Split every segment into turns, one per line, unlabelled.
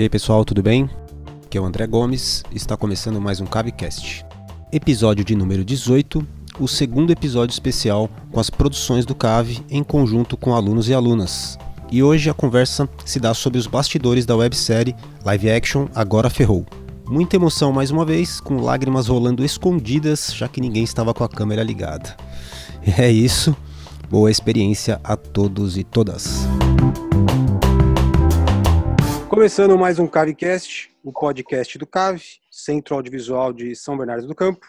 E aí pessoal, tudo bem? Aqui é o André Gomes está começando mais um Cavecast. Episódio de número 18, o segundo episódio especial com as produções do Cave em conjunto com alunos e alunas. E hoje a conversa se dá sobre os bastidores da websérie live action Agora Ferrou. Muita emoção mais uma vez, com lágrimas rolando escondidas, já que ninguém estava com a câmera ligada. É isso. Boa experiência a todos e todas. Começando mais um CaveCast, o podcast do Cave, Centro Audiovisual de São Bernardo do Campo.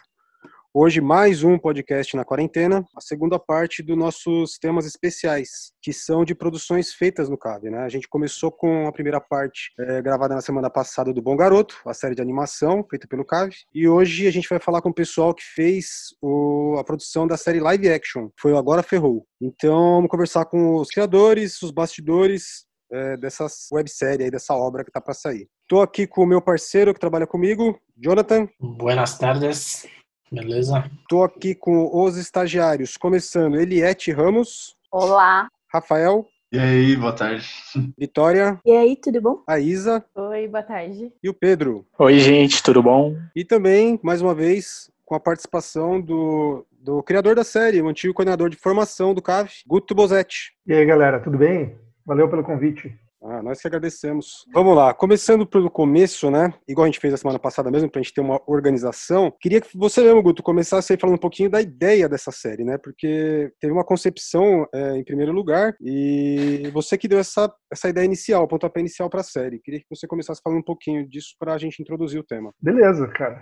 Hoje, mais um podcast na quarentena, a segunda parte dos nossos temas especiais, que são de produções feitas no Cave. Né? A gente começou com a primeira parte é, gravada na semana passada do Bom Garoto, a série de animação feita pelo Cave, e hoje a gente vai falar com o pessoal que fez o, a produção da série live action, foi o Agora Ferrou. Então, vamos conversar com os criadores, os bastidores, é, dessa websérie aí, dessa obra que tá para sair. Estou aqui com o meu parceiro que trabalha comigo, Jonathan.
Buenas tardes, beleza?
Estou aqui com os estagiários, começando Eliette Ramos.
Olá.
Rafael.
E aí, boa tarde.
Vitória.
E aí, tudo bom?
A Isa.
Oi, boa tarde.
E o Pedro.
Oi, gente, tudo bom?
E também, mais uma vez, com a participação do, do criador da série, o antigo coordenador de formação do CAV, Guto Bozetti.
E aí, galera, tudo bem? Valeu pelo convite.
Ah, nós que agradecemos. Vamos lá, começando pelo começo, né? Igual a gente fez a semana passada mesmo, pra gente ter uma organização. Queria que você mesmo, Guto, começasse aí falando um pouquinho da ideia dessa série, né? Porque teve uma concepção é, em primeiro lugar e você que deu essa, essa ideia inicial, o pontapé inicial para a série. Queria que você começasse falando um pouquinho disso para a gente introduzir o tema.
Beleza, cara.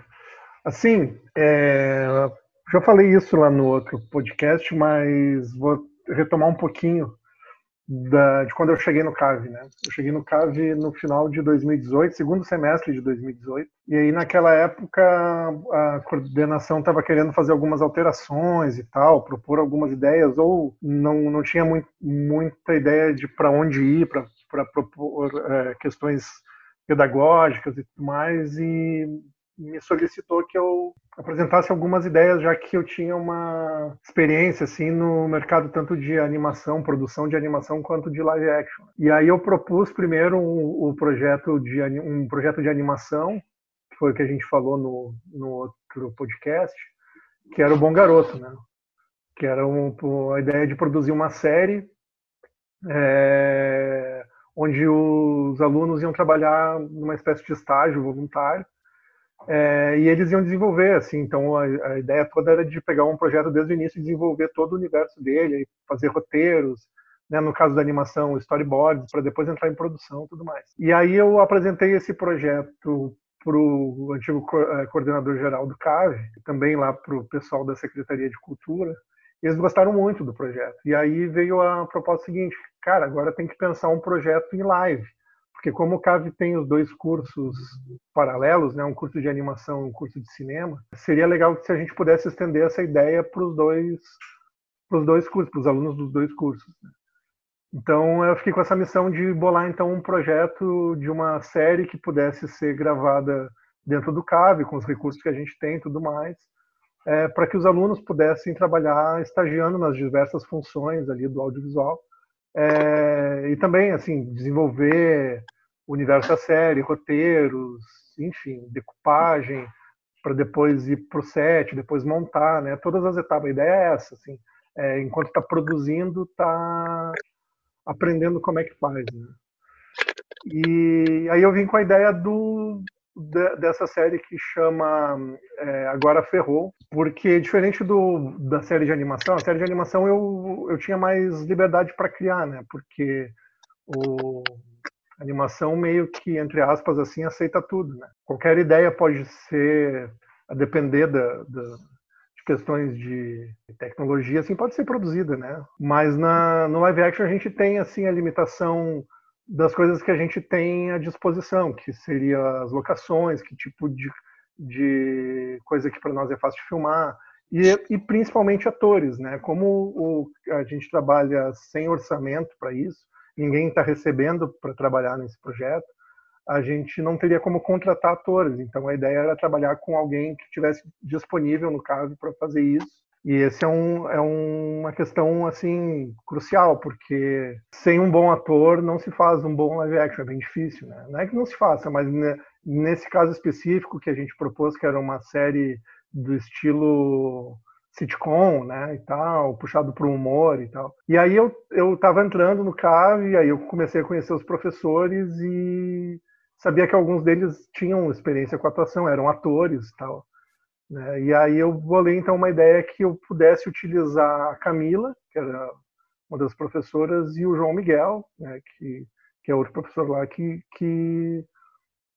Assim, é... já falei isso lá no outro podcast, mas vou retomar um pouquinho da, de quando eu cheguei no CAV, né? Eu cheguei no CAV no final de 2018, segundo semestre de 2018. E aí, naquela época, a coordenação estava querendo fazer algumas alterações e tal, propor algumas ideias, ou não, não tinha muito, muita ideia de para onde ir, para propor é, questões pedagógicas e tudo mais. E me solicitou que eu apresentasse algumas ideias, já que eu tinha uma experiência assim no mercado tanto de animação, produção de animação, quanto de live action. E aí eu propus primeiro um, um projeto de um projeto de animação, que foi o que a gente falou no, no outro podcast, que era o Bom Garoto, né? Que era um, a ideia de produzir uma série é, onde os alunos iam trabalhar numa espécie de estágio voluntário é, e eles iam desenvolver, assim, então a, a, ideia toda era de pegar um projeto desde o início e desenvolver todo o universo dele, fazer roteiros, né, no caso da animação, storyboards, para depois entrar em produção tudo mais. E aí eu apresentei esse projeto para o antigo é, coordenador geral do CAVE, também lá para o pessoal da Secretaria de Cultura, eles gostaram muito do projeto. E aí veio a proposta seguinte, cara, agora tem que pensar um projeto em live porque como o CAV tem os dois cursos paralelos, né, um curso de animação e um curso de cinema, seria legal se a gente pudesse estender essa ideia para os dois, os dois cursos, para os alunos dos dois cursos. Né. Então eu fiquei com essa missão de bolar então um projeto de uma série que pudesse ser gravada dentro do CAV, com os recursos que a gente tem e tudo mais, é, para que os alunos pudessem trabalhar estagiando nas diversas funções ali do audiovisual é, e também, assim, desenvolver o universo da série, roteiros, enfim, decupagem, para depois ir para o set, depois montar, né? Todas as etapas. A ideia é essa, assim. É, enquanto está produzindo, está aprendendo como é que faz, né? E aí eu vim com a ideia do, dessa série que chama é, Agora Ferrou, porque diferente do, da série de animação, a série de animação eu, eu tinha mais liberdade para criar, né? Porque o, a animação meio que, entre aspas, assim, aceita tudo, né? Qualquer ideia pode ser, a depender da, da de questões de tecnologia, assim, pode ser produzida, né? Mas na, no live action a gente tem, assim, a limitação das coisas que a gente tem à disposição, que seria as locações, que tipo de, de coisa que para nós é fácil de filmar, e, e principalmente atores, né? Como o, a gente trabalha sem orçamento para isso, ninguém está recebendo para trabalhar nesse projeto, a gente não teria como contratar atores. Então a ideia era trabalhar com alguém que tivesse disponível no caso para fazer isso E esse é, um, é um, uma questão assim crucial, porque sem um bom ator não se faz um bom live action, é bem difícil, né? Não é que não se faça, mas nesse caso específico que a gente propôs, que era uma série do estilo sitcom, né, e tal, puxado para o humor e tal. E aí eu eu estava entrando no CAV, aí eu comecei a conhecer os professores e sabia que alguns deles tinham experiência com atuação, eram atores e tal. Né? E aí eu bolei então uma ideia que eu pudesse utilizar a Camila, que era uma das professoras, e o João Miguel, né, que, que é outro professor lá, que, que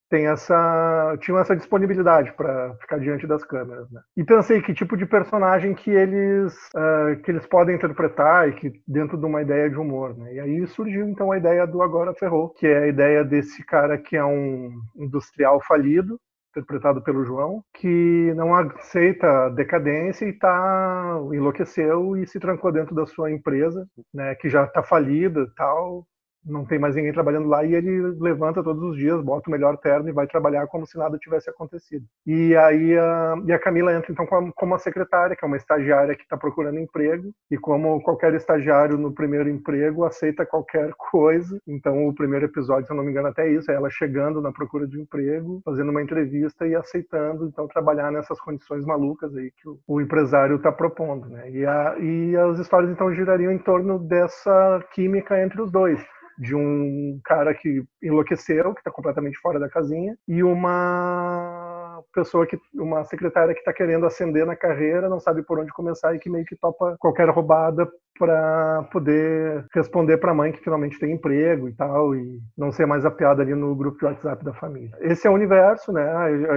tem essa tinham essa disponibilidade para ficar diante das câmeras né? e pensei que tipo de personagem que eles uh, que eles podem interpretar e que dentro de uma ideia de humor né? e aí surgiu então a ideia do agora ferrou que é a ideia desse cara que é um industrial falido interpretado pelo João, que não aceita decadência e tá enlouqueceu e se trancou dentro da sua empresa, né, que já está falida, tal, não tem mais ninguém trabalhando lá e ele levanta todos os dias, bota o melhor terno e vai trabalhar como se nada tivesse acontecido. E aí a, e a Camila entra então como, como a secretária, que é uma estagiária que está procurando emprego e como qualquer estagiário no primeiro emprego aceita qualquer coisa. Então o primeiro episódio, se eu não me engano, até isso, é ela chegando na procura de emprego, fazendo uma entrevista e aceitando então trabalhar nessas condições malucas aí que o, o empresário está propondo, né? E, a, e as histórias então girariam em torno dessa química entre os dois de um cara que enlouqueceu, que está completamente fora da casinha, e uma pessoa que, uma secretária que está querendo ascender na carreira, não sabe por onde começar e que meio que topa qualquer roubada para poder responder para a mãe que finalmente tem emprego e tal, e não ser mais a piada ali no grupo de WhatsApp da família. Esse é o universo, né?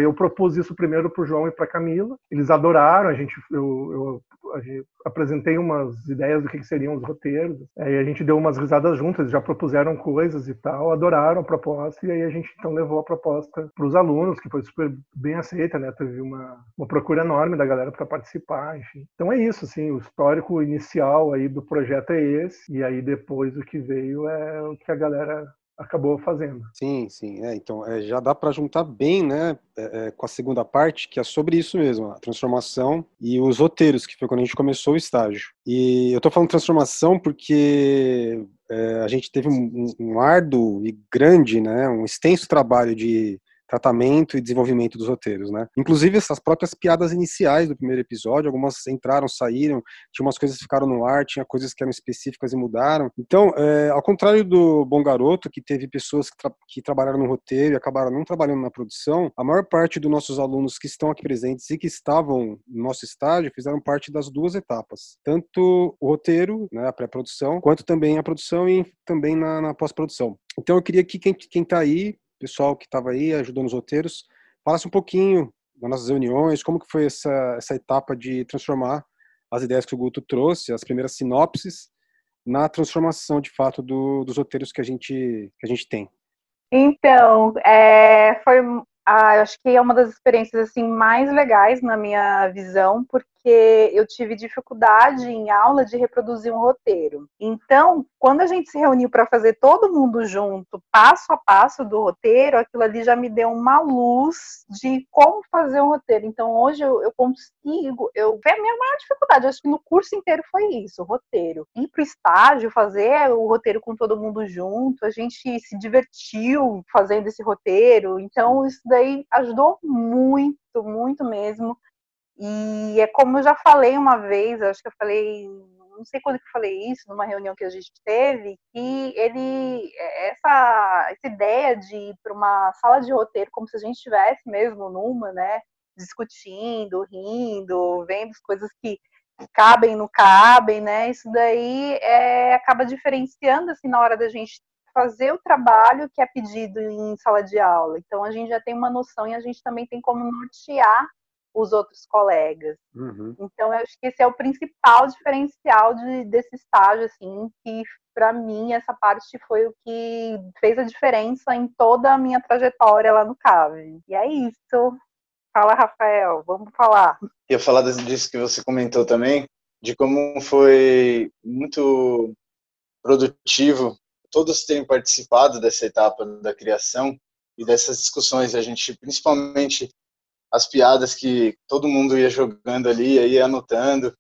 Eu propus isso primeiro para o João e para Camila. Eles adoraram. A gente, eu, eu apresentei umas ideias do que, seriam os roteiros. Aí a gente deu umas risadas juntas, já propuseram coisas e tal, adoraram a proposta e aí a gente então levou a proposta para os alunos, que foi super bem aceita, né? Teve uma, uma procura enorme da galera para participar, enfim. Então é isso, assim, o histórico inicial aí do projeto é esse e aí depois o que veio é o que a galera acabou fazendo.
Sim, sim. É, então, é, já dá para juntar bem né, é, é, com a segunda parte, que é sobre isso mesmo, a transformação e os roteiros, que foi quando a gente começou o estágio. E eu estou falando transformação porque é, a gente teve um, um árduo e grande, né, um extenso trabalho de tratamento e desenvolvimento dos roteiros, né? Inclusive essas próprias piadas iniciais do primeiro episódio, algumas entraram, saíram, tinha umas coisas que ficaram no ar, tinha coisas que eram específicas e mudaram. Então, é, ao contrário do Bom Garoto, que teve pessoas que, tra que trabalharam no roteiro e acabaram não trabalhando na produção, a maior parte dos nossos alunos que estão aqui presentes e que estavam no nosso estágio fizeram parte das duas etapas, tanto o roteiro, né, a pré-produção, quanto também a produção e também na, na pós-produção. Então, eu queria que quem está aí pessoal que estava aí ajudando os roteiros, falasse um pouquinho das nossas reuniões, como que foi essa, essa etapa de transformar as ideias que o Guto trouxe, as primeiras sinopses, na transformação de fato do, dos roteiros que a gente que a gente tem.
Então, é, foi ah, acho que é uma das experiências assim mais legais na minha visão, porque eu tive dificuldade em aula de reproduzir um roteiro. Então, quando a gente se reuniu para fazer todo mundo junto, passo a passo do roteiro, aquilo ali já me deu uma luz de como fazer um roteiro. Então, hoje eu, eu consigo, eu a minha maior dificuldade, acho que no curso inteiro foi isso, roteiro. Ir para o estágio, fazer o roteiro com todo mundo junto, a gente se divertiu fazendo esse roteiro. Então, isso daí ajudou muito, muito mesmo. E é como eu já falei uma vez, acho que eu falei, não sei quando que eu falei isso, numa reunião que a gente teve, que ele, essa, essa ideia de ir para uma sala de roteiro, como se a gente estivesse mesmo numa, né, discutindo, rindo, vendo as coisas que cabem, não cabem, né, isso daí é, acaba diferenciando, assim, na hora da gente fazer o trabalho que é pedido em sala de aula. Então, a gente já tem uma noção e a gente também tem como nortear os outros colegas. Uhum. Então, eu acho que esse é o principal diferencial de, desse estágio, assim, que para mim essa parte foi o que fez a diferença em toda a minha trajetória lá no CAVE. E é isso. Fala, Rafael, vamos falar.
Ia falar disso que você comentou também, de como foi muito produtivo todos terem participado dessa etapa da criação e dessas discussões. A gente, principalmente as piadas que todo mundo ia jogando ali, ia anotando.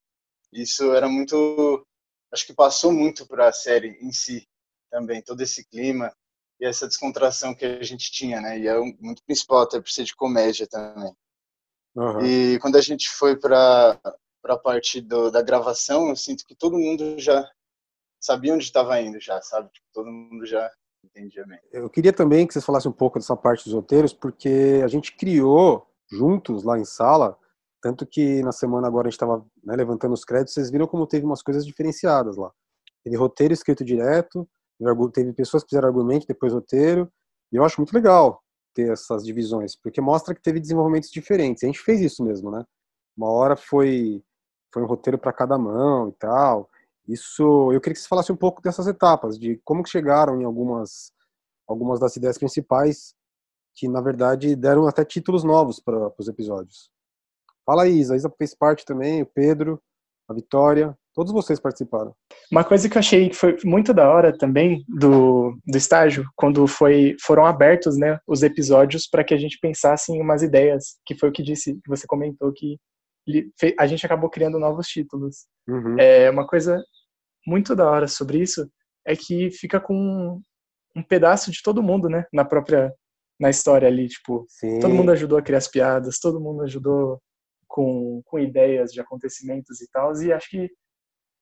Isso era muito, acho que passou muito para a série em si também, todo esse clima e essa descontração que a gente tinha, né? E é muito principal até por ser de comédia também. Uhum. E quando a gente foi para para a parte do, da gravação, eu sinto que todo mundo já sabia onde estava indo, já sabe, tipo, todo mundo já entendia bem.
Eu queria também que vocês falassem um pouco dessa parte dos roteiros, porque a gente criou juntos lá em sala, tanto que na semana agora a gente estava né, levantando os créditos, vocês viram como teve umas coisas diferenciadas lá. Teve roteiro escrito direto, teve pessoas que fizeram argumento, depois roteiro, e eu acho muito legal ter essas divisões, porque mostra que teve desenvolvimentos diferentes. A gente fez isso mesmo, né? Uma hora foi foi um roteiro para cada mão e tal. Isso, eu queria que você falasse um pouco dessas etapas, de como que chegaram em algumas algumas das ideias principais que na verdade deram até títulos novos para os episódios. Fala aí, Isa, a Isa fez parte também, o Pedro, a Vitória, todos vocês participaram.
Uma coisa que eu achei que foi muito da hora também do, do estágio, quando foi, foram abertos né, os episódios para que a gente pensasse em umas ideias, que foi o que disse, que você comentou que a gente acabou criando novos títulos. Uhum. É uma coisa muito da hora sobre isso é que fica com um pedaço de todo mundo, né, na própria na história ali, tipo, Sim. todo mundo ajudou a criar as piadas, todo mundo ajudou com, com ideias de acontecimentos e tal, e acho que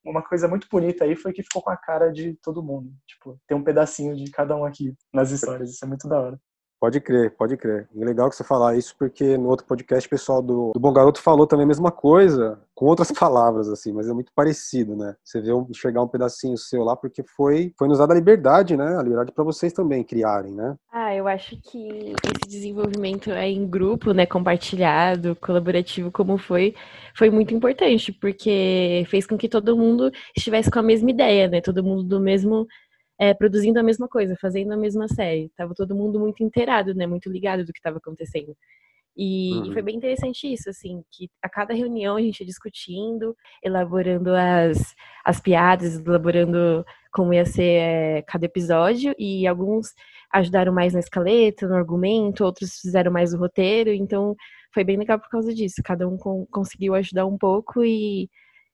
uma coisa muito bonita aí foi que ficou com a cara de todo mundo, tipo, tem um pedacinho de cada um aqui nas histórias, isso é muito da hora.
Pode crer, pode crer. É legal que você falar isso, porque no outro podcast o pessoal do, do Bom Garoto falou também a mesma coisa, com outras palavras, assim, mas é muito parecido, né? Você vê um, chegar um pedacinho seu lá, porque foi, foi nos dada a liberdade, né? A liberdade para vocês também criarem, né?
Ah, eu acho que esse desenvolvimento é em grupo, né? Compartilhado, colaborativo, como foi, foi muito importante, porque fez com que todo mundo estivesse com a mesma ideia, né? Todo mundo do mesmo é, produzindo a mesma coisa, fazendo a mesma série. Tava todo mundo muito inteirado, né? Muito ligado do que estava acontecendo. E, uhum. foi bem interessante isso, assim, que a cada reunião a gente ia discutindo, elaborando as, as piadas, elaborando como ia ser é, cada episódio, e alguns ajudaram mais na escaleta, no argumento, outros fizeram mais o roteiro, então foi bem legal por causa disso. Cada um com, conseguiu ajudar um pouco e,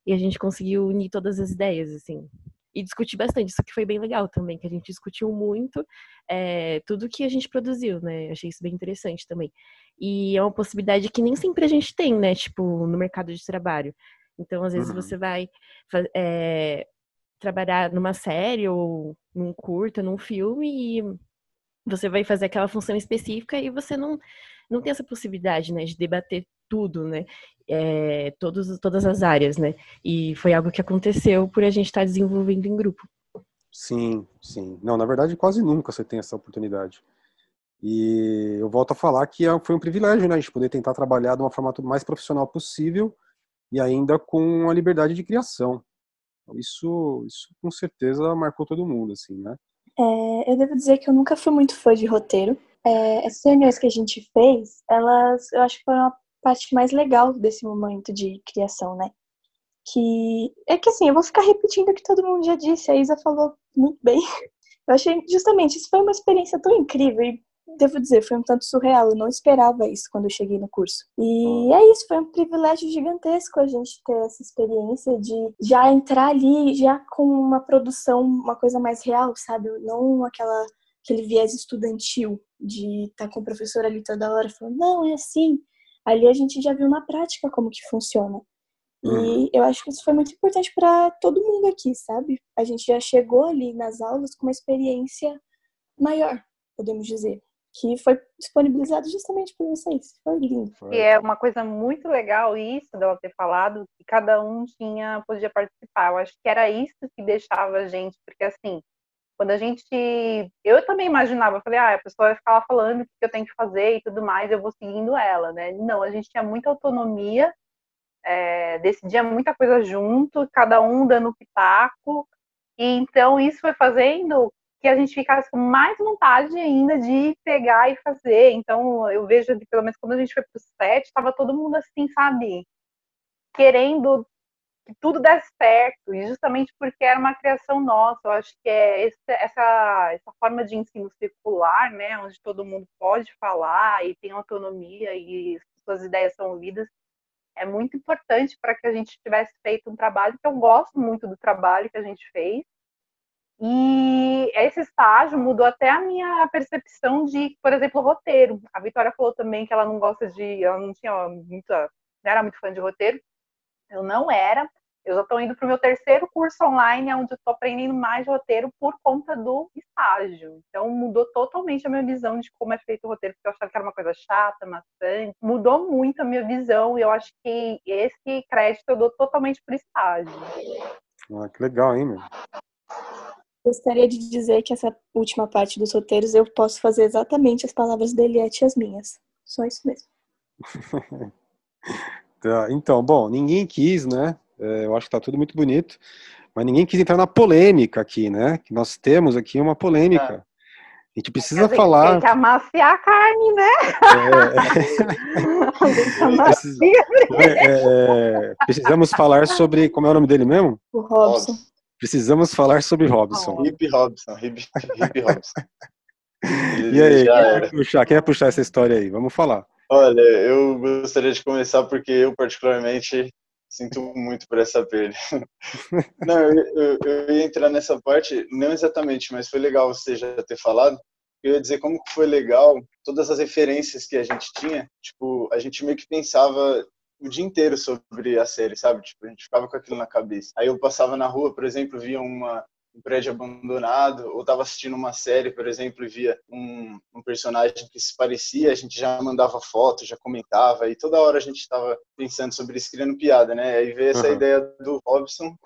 e a gente conseguiu unir todas as ideias, assim e discutir bastante. Isso que foi bem legal também, que a gente discutiu muito é, tudo que a gente produziu, né? Achei isso bem interessante também. E é uma possibilidade que nem sempre a gente tem, né? Tipo, no mercado de trabalho. Então, às vezes, uhum. você vai é, trabalhar numa série ou num curta, num filme e você vai fazer aquela função específica e você não, não tem essa possibilidade, né, de debater tudo, né? É, todos, todas as áreas, né? E foi algo que aconteceu por a gente estar desenvolvendo em grupo.
Sim, sim. Não, na verdade, quase nunca você tem essa oportunidade. E eu volto a falar que é, foi um privilégio, né? A gente poder tentar trabalhar de uma forma mais profissional possível e ainda com a liberdade de criação. Isso, isso com certeza marcou todo mundo, assim, né?
É, eu devo dizer que eu nunca fui muito fã de roteiro. É, essas reuniões que a gente fez, elas, eu acho que foram parte mais legal desse momento de criação, né? Que é que assim, eu vou ficar repetindo o que todo mundo já disse, a Isa falou muito bem. Eu achei justamente isso foi uma experiência tão incrível e devo dizer, foi um tanto surreal. Eu não esperava isso quando eu cheguei no curso. E é isso, foi um privilégio gigantesco a gente ter essa experiência de já entrar ali, já com uma produção, uma coisa mais real, sabe? Não aquela aquele viés estudantil de estar tá com o professor ali toda hora falando, não, é assim. Ali a gente já viu na prática como que funciona. E uhum. eu acho que isso foi muito importante para todo mundo aqui, sabe? A gente já chegou ali nas aulas com uma experiência maior, podemos dizer, que foi disponibilizado justamente por vocês. Foi lindo.
E é uma coisa muito legal isso dela ter falado que cada um tinha podia participar. Eu acho que era isso que deixava a gente, porque assim, quando a gente. Eu também imaginava, falei, ah, a pessoa vai ficar lá falando o que eu tenho que fazer e tudo mais, eu vou seguindo ela, né? Não, a gente tinha muita autonomia, é, decidia muita coisa junto, cada um dando pitaco, e então isso foi fazendo que a gente ficasse com mais vontade ainda de pegar e fazer. Então, eu vejo que, pelo menos, quando a gente foi pro set, estava todo mundo assim, sabe? Querendo que tudo desse certo, e justamente porque era uma criação nossa, eu acho que é essa, essa forma de ensino circular, né, onde todo mundo pode falar e tem autonomia e suas ideias são ouvidas, é muito importante para que a gente tivesse feito um trabalho que eu gosto muito do trabalho que a gente fez. E esse estágio mudou até a minha percepção de, por exemplo, roteiro. A Vitória falou também que ela não gosta de, ela não tinha muita, não era muito fã de roteiro. Eu não era. Eu já estou indo para o meu terceiro curso online, onde eu estou aprendendo mais roteiro por conta do estágio. Então, mudou totalmente a minha visão de como é feito o roteiro, porque eu achava que era uma coisa chata, maçante. Mudou muito a minha visão e eu acho que esse crédito eu dou totalmente para o estágio.
Ah, que legal, hein, meu?
Gostaria de dizer que essa última parte dos roteiros eu posso fazer exatamente as palavras dele e as minhas. Só isso mesmo.
tá, então, bom, ninguém quis, né? É, eu acho que está tudo muito bonito, mas ninguém quis entrar na polêmica aqui, né? Que nós temos aqui uma polêmica. É. A gente precisa
Tem
falar.
Tem que amaciar a carne, né?
É... é, precisamos falar sobre. Como é o nome dele mesmo?
O Robson.
Precisamos falar sobre Robson.
Hip Robson, Hip, Hip Robson.
e aí, quem vai, puxar, quem vai puxar essa história aí? Vamos falar.
Olha, eu gostaria de começar porque eu, particularmente, Sinto muito por essa perda. Não, eu, eu, eu, ia entrar nessa parte, não exatamente, mas foi legal você já ter falado. Eu ia dizer como foi legal todas as referências que a gente tinha. Tipo, a gente meio que pensava o dia inteiro sobre a série, sabe? Tipo, a gente ficava com aquilo na cabeça. Aí eu passava na rua, por exemplo, via uma, um prédio abandonado, ou estava assistindo uma série, por exemplo, e via um, um, personagem que se parecia, a gente já mandava foto, já comentava, e toda hora a gente estava pensando sobre isso, criando piada, né? Aí veio essa uhum. ideia do Robson,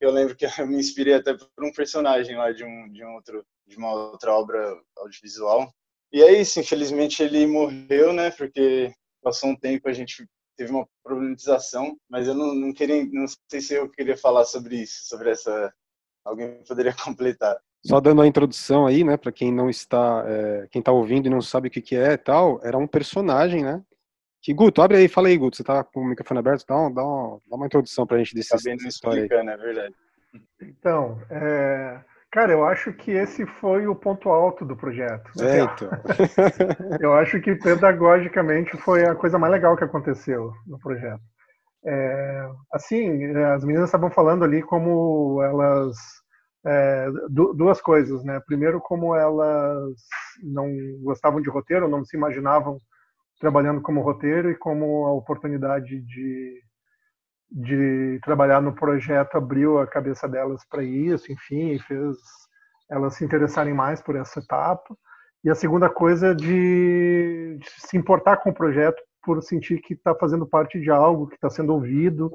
eu lembro que eu me inspirei até por um personagem lá de um, de um outro de uma outra obra audiovisual. E é isso, infelizmente ele morreu, né? Porque passou um tempo a gente teve uma problematização, mas eu não, não queria, não sei se eu queria falar sobre isso, sobre essa Alguém poderia completar?
Só dando a introdução aí, né, para quem não está, é, quem está ouvindo e não sabe o que, que é e tal, era um personagem, né? Que Guto, abre aí, fala aí, Guto, você tá com o microfone aberto, dá, uma, dá, uma, dá uma introdução para a gente desse,
tá dessa história aí. é verdade.
Então, é, cara, eu acho que esse foi o ponto alto do projeto.
É, então.
eu acho que pedagogicamente foi a coisa mais legal que aconteceu no projeto. É, assim, as meninas estavam falando ali como elas é, duas coisas, né? Primeiro, como elas não gostavam de roteiro, não se imaginavam trabalhando como roteiro e como a oportunidade de, de trabalhar no projeto abriu a cabeça delas para isso, enfim, fez elas se interessarem mais por essa etapa. E a segunda coisa de, de se importar com o projeto por sentir que está fazendo parte de algo, que está sendo ouvido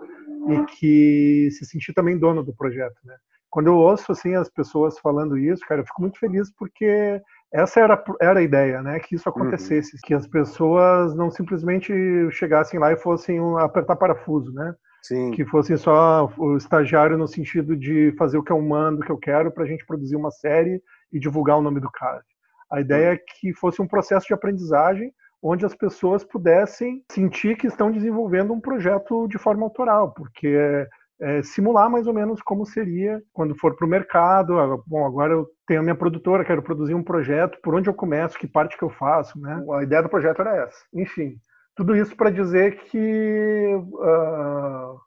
e que se sentir também dono do projeto, né? Quando eu ouço assim as pessoas falando isso, cara, eu fico muito feliz porque essa era, era a ideia, né? Que isso uhum. acontecesse, uhum. que as pessoas não simplesmente chegassem lá e fossem apertar parafuso, né?
Sim.
Que fossem só o estagiário no sentido de fazer o que eu mando, o que eu quero, para a gente produzir uma série e divulgar o nome do cara. A ideia uhum. é que fosse um processo de aprendizagem onde as pessoas pudessem sentir que estão desenvolvendo um projeto de forma autoral, porque é, é, simular mais ou menos como seria quando for para o mercado. Ah, bom, agora eu tenho a minha produtora, quero produzir um projeto, por onde eu começo, que parte que eu faço, né? A ideia do projeto era essa. Enfim, tudo isso para dizer que uh,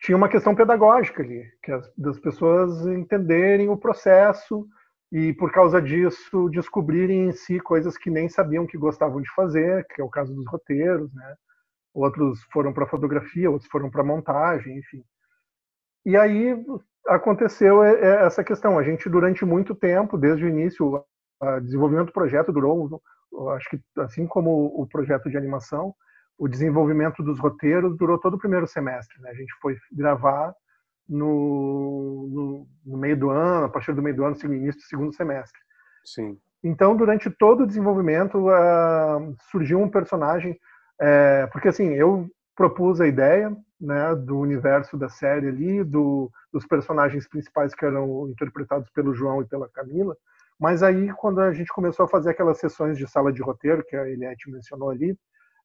tinha uma questão pedagógica ali, que as, das pessoas entenderem o processo, e por causa disso descobrirem em si coisas que nem sabiam que gostavam de fazer, que é o caso dos roteiros, né? Outros foram para fotografia, outros foram para montagem, enfim. E aí aconteceu essa questão. A gente durante muito tempo, desde o início, o desenvolvimento do projeto durou, acho que assim como o projeto de animação, o desenvolvimento dos roteiros durou todo o primeiro semestre. Né? A gente foi gravar no, no, no, meio do ano, a partir do meio do ano, no início do segundo semestre.
Sim.
Então, durante todo o desenvolvimento, uh, surgiu um personagem, é, porque assim, eu propus a ideia né, do universo da série ali, do, dos personagens principais que eram interpretados pelo João e pela Camila, mas aí, quando a gente começou a fazer aquelas sessões de sala de roteiro, que a Eliette mencionou ali,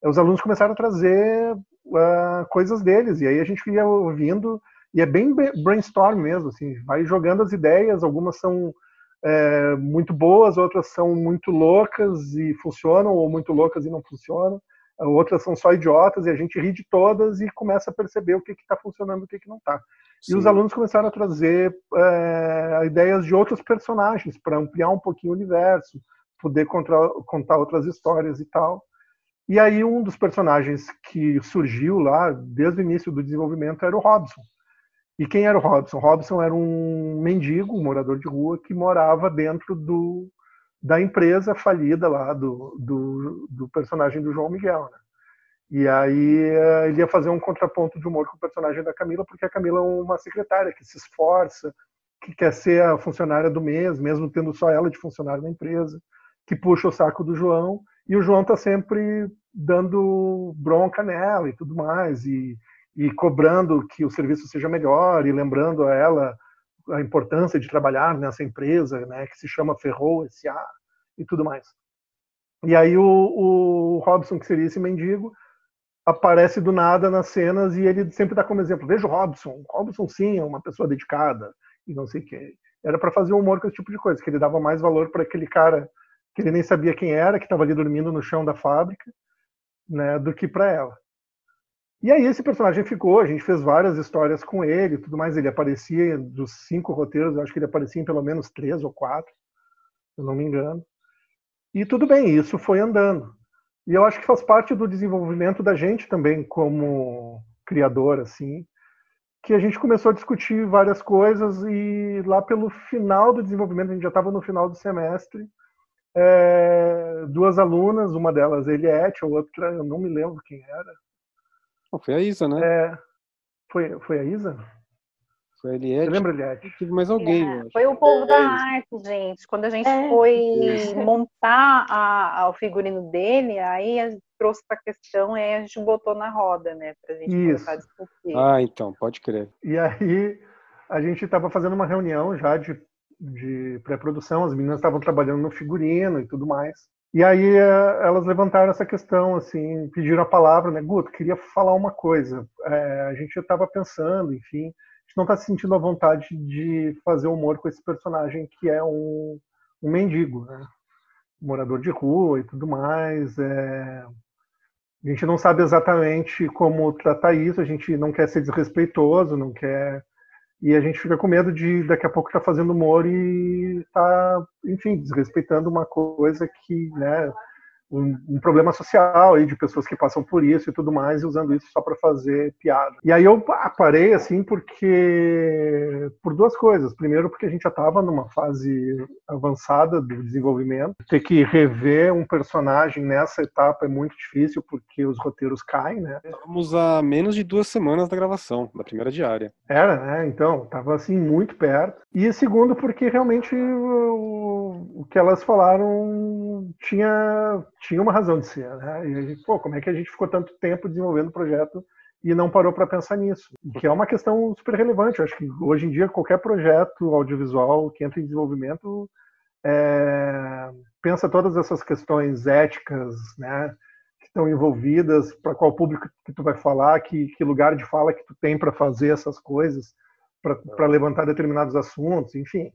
os alunos começaram a trazer uh, coisas deles, e aí a gente ia ouvindo e é bem brainstorm mesmo, assim, vai jogando as ideias, algumas são é, muito boas, outras são muito loucas e funcionam, ou muito loucas e não funcionam. outras são só idiotas, e a gente ri de todas e começa a perceber o que está funcionando e o que, que não está. E os alunos começaram a trazer é, ideias de outros personagens para ampliar um pouquinho o universo, poder contar, contar outras histórias e tal. E aí um dos personagens que surgiu lá desde o início do desenvolvimento era o Robson. E quem era o Robson? Robson era um mendigo, um morador de rua que morava dentro do, da empresa falida lá do, do, do personagem do João Miguel, né? E aí eh, ele ia fazer um contraponto de humor com o personagem da Camila, porque a Camila é uma secretária que se esforça, que quer ser a funcionária do mês, mesmo tendo só ela de funcionária na empresa, que puxa o saco do João, e o João tá sempre dando bronca nela e tudo mais, e, e cobrando que o serviço seja melhor, e lembrando a ela a importância de trabalhar nessa empresa, né, que se chama Ferrou S.A. e tudo mais. E aí o, o Robson, que seria esse mendigo, aparece do nada nas cenas e ele sempre dá como exemplo, veja o Robson, Robson sim é uma pessoa dedicada e não sei o que. Era para fazer humor com esse tipo de coisa, que ele dava mais valor para aquele cara que ele nem sabia quem era, que estava ali dormindo no chão da fábrica, né, do que para ela. E aí esse personagem ficou, a gente fez várias histórias com ele, tudo mais, ele aparecia dos cinco roteiros, eu acho que ele aparecia em pelo menos três ou quatro, se eu não me engano. E tudo bem, isso foi andando. E eu acho que faz parte do desenvolvimento da gente também como criador, assim, que a gente começou a discutir várias coisas e lá pelo final do desenvolvimento, a gente já estava no final do semestre, é, duas alunas, uma delas Eliette, a outra eu não me lembro quem era.
Foi a Isa, né?
É, foi, foi a Isa?
Foi a Eliette. Você
lembra, Eliette?
Tive mais alguém.
É, foi o povo é, da arte, gente. Quando a gente é, foi isso. montar a, a, o figurino dele, aí a gente trouxe essa questão e a gente botou na roda, né? Pra gente isso. começar a discutir.
Ah, então, pode crer.
E aí a gente estava fazendo uma reunião já de, de pré-produção, as meninas estavam trabalhando no figurino e tudo mais. E aí eh, elas levantaram essa questão, assim, pediram a palavra, né? Guto, queria falar uma coisa. É, a gente estava pensando, enfim, gente não está se sentindo à vontade de fazer humor com esse personagem que é um, um mendigo, né? Morador de rua e tudo mais. É... A gente não sabe exatamente como tratar isso, a gente não quer ser desrespeitoso, não quer. E a gente fica com medo de daqui a pouco estar tá fazendo humor e tá, enfim, desrespeitando uma coisa que, né, um, um, problema social aí de pessoas que passam por isso e tudo mais, e usando isso só para fazer piada. E aí eu parei assim porque por duas coisas. Primeiro, porque a gente já estava numa fase avançada do desenvolvimento. Ter que rever um personagem nessa etapa é muito difícil porque os roteiros caem, né?
Estamos a menos de duas semanas da gravação da primeira diária.
Era, né? Então, tava assim muito perto. E segundo, porque realmente o, o que elas falaram tinha tinha uma razão de ser, né? E a gente, pô, como é que a gente ficou tanto tempo desenvolvendo o projeto e não parou para pensar nisso? Que é uma questão super relevante. Eu acho que hoje em dia qualquer projeto audiovisual que entra em desenvolvimento é, pensa todas essas questões éticas, né? Que estão envolvidas, para qual público que tu vai falar, que, que lugar de fala que tu tem para fazer essas coisas, para levantar determinados assuntos, enfim.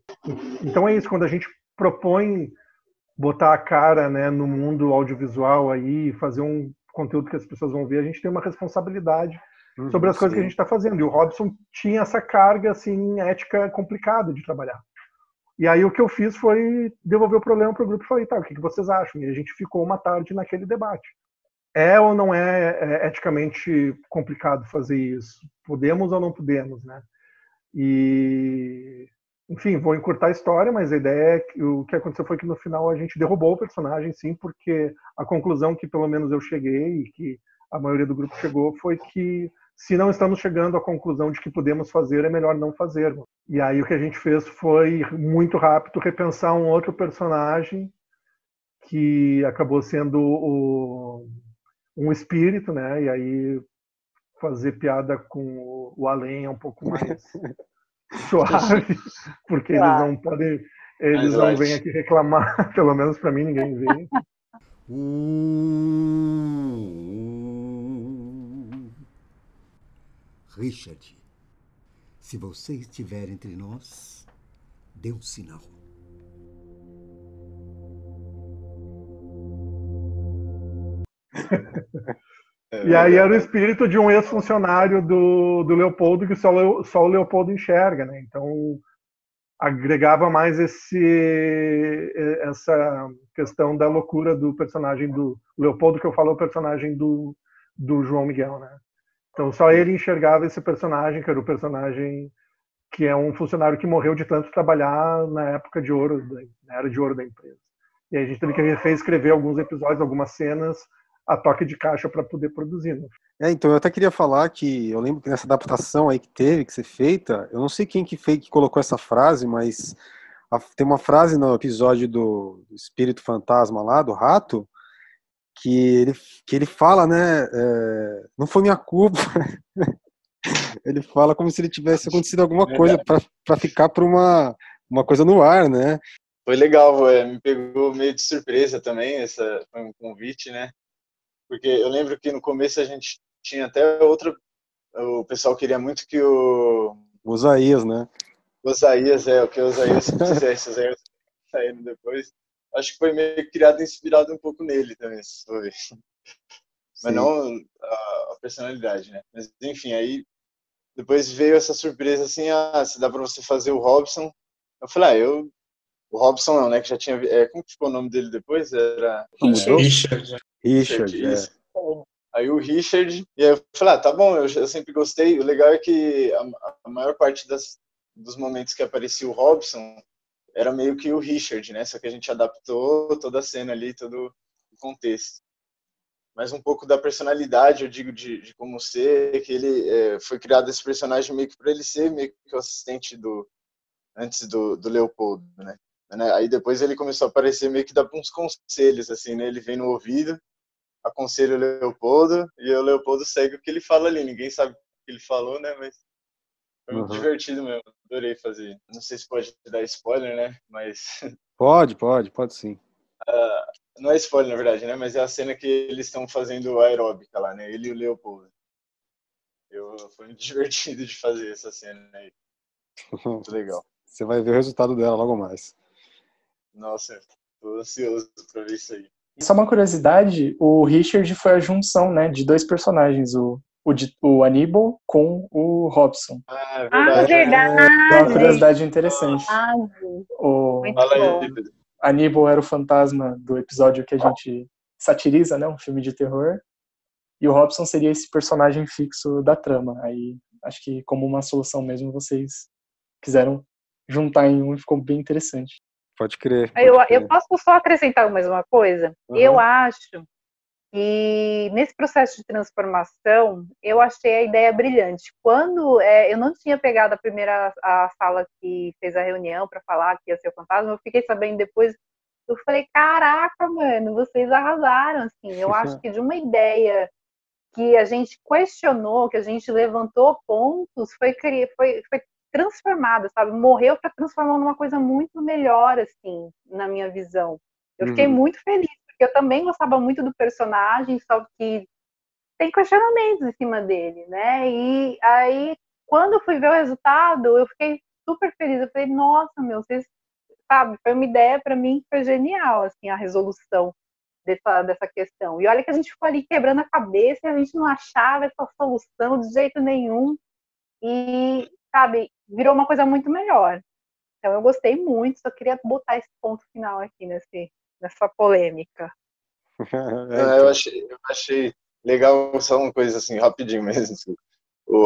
Então é isso. Quando a gente propõe botar a cara né, no mundo audiovisual aí, fazer um conteúdo que as pessoas vão ver, a gente tem uma responsabilidade uhum, sobre as sim. coisas que a gente está fazendo. E o Robson tinha essa carga assim ética complicada de trabalhar. E aí o que eu fiz foi devolver o problema para o grupo e falei, tá, o que, que vocês acham? E a gente ficou uma tarde naquele debate. É ou não é, é eticamente complicado fazer isso? Podemos ou não podemos, né? E enfim, vou encurtar a história, mas a ideia é que o que aconteceu foi que no final a gente derrubou o personagem, sim, porque a conclusão que pelo menos eu cheguei e que a maioria do grupo chegou foi que se não estamos chegando à conclusão de que podemos fazer, é melhor não fazer. E aí o que a gente fez foi muito rápido repensar um outro personagem que acabou sendo o, um espírito, né? E aí fazer piada com o além é um pouco mais suave, porque claro. eles não podem, eles Mas não vêm aqui reclamar, pelo menos para mim ninguém vem.
Richard, se você estiver entre nós, dê um sinal.
e aí era o espírito de um ex-funcionário do, do Leopoldo que só, só o Leopoldo enxerga, né? Então agregava mais esse essa questão da loucura do personagem do Leopoldo que eu falo o personagem do, do João Miguel, né? Então só ele enxergava esse personagem que era o personagem que é um funcionário que morreu de tanto trabalhar na época de ouro, na era de ouro da empresa. E aí a gente teve que reescrever alguns episódios, algumas cenas a toque de caixa para poder produzir. Né?
É, então eu até queria falar que eu lembro que nessa adaptação aí que teve que ser feita, eu não sei quem que fez que colocou essa frase, mas a, tem uma frase no episódio do, Espírito Fantasma lá do rato que ele que ele fala, né? É, não foi minha culpa. ele fala como se ele tivesse acontecido alguma coisa para ficar para uma uma coisa no ar, né?
Foi legal, é, me pegou meio de surpresa também, essa foi um convite, né? Porque eu lembro que no começo a gente tinha até outra. O pessoal queria muito que o.
O Osaías, né?
O Osaías, é, o que o Osaías fizesse, o Osaías saindo depois. Acho que foi meio criado inspirado um pouco nele também, se for ver. Mas não a, a, personalidade, né? Mas enfim, aí depois veio essa surpresa assim, ah, se dá para você fazer o Robson. Eu falei, ah, eu o Robson não, né? Que já tinha. É, como ficou o nome dele depois? Era.
Richard. Richard.
Richard, é.
Aí o Richard, e aí eu falei, ah, tá bom, eu, eu sempre gostei. O legal é que a, a, maior parte das, dos momentos que aparecia o Robson era meio que o Richard, né? Só que a gente adaptou toda a cena ali, todo o contexto. Mas um pouco da personalidade, eu digo, de, de como ser, que ele é, foi criado esse personagem meio que para ele ser meio que o assistente do antes do, do Leopoldo, né? Né? Aí depois ele começou a aparecer meio que dá uns conselhos, assim, né? Ele vem no ouvido, aconselha o Leopoldo, e o Leopoldo segue o que ele fala ali. Ninguém sabe o que ele falou, né? Mas foi muito uhum. divertido mesmo. Adorei fazer. Não sei se pode dar spoiler, né? Mas.
Pode, pode, pode sim.
Uh, não é spoiler, na verdade, né? Mas é a cena que eles estão fazendo aeróbica lá, né? Ele e o Leopoldo. Eu, foi muito divertido de fazer essa cena aí. Muito legal.
Você vai ver o resultado dela logo mais.
Nossa, tô ansioso pra ver isso aí.
Só uma curiosidade, o Richard foi a junção, né, de dois personagens, o, o, o Aníbal com o Robson.
Ah, é verdade. Ah,
verdade.
É uma curiosidade interessante. Ah, o Aníbal era o fantasma do episódio que a gente satiriza, né, um filme de terror. E o Robson seria esse personagem fixo da trama. Aí acho que como uma solução mesmo vocês quiseram juntar em um e ficou bem interessante.
Pode crer. Pode
eu,
crer.
eu posso só acrescentar mais uma coisa? Uhum. Eu acho que nesse processo de transformação, eu achei a ideia brilhante. Quando é, eu não tinha pegado a primeira a sala que fez a reunião para falar que ia ser o fantasma, eu fiquei sabendo depois. Eu falei, caraca, mano, vocês arrasaram, assim. Eu acho que de uma ideia que a gente questionou, que a gente levantou pontos, foi, foi, foi transformada, sabe? Morreu para transformar numa coisa muito melhor, assim, na minha visão. Eu fiquei uhum. muito feliz, porque eu também gostava muito do personagem, só que tem questionamentos em cima dele, né? E aí, quando eu fui ver o resultado, eu fiquei super feliz. Eu falei, nossa, meu, vocês, sabe? Foi uma ideia para mim que foi genial, assim, a resolução dessa, dessa questão. E olha que a gente ficou ali quebrando a cabeça e a gente não achava essa solução de jeito nenhum. E, sabe, virou uma coisa muito melhor. Então eu gostei muito, só queria botar esse ponto final aqui nesse, nessa polêmica.
é, eu, achei, eu achei legal só uma coisa assim, rapidinho mesmo.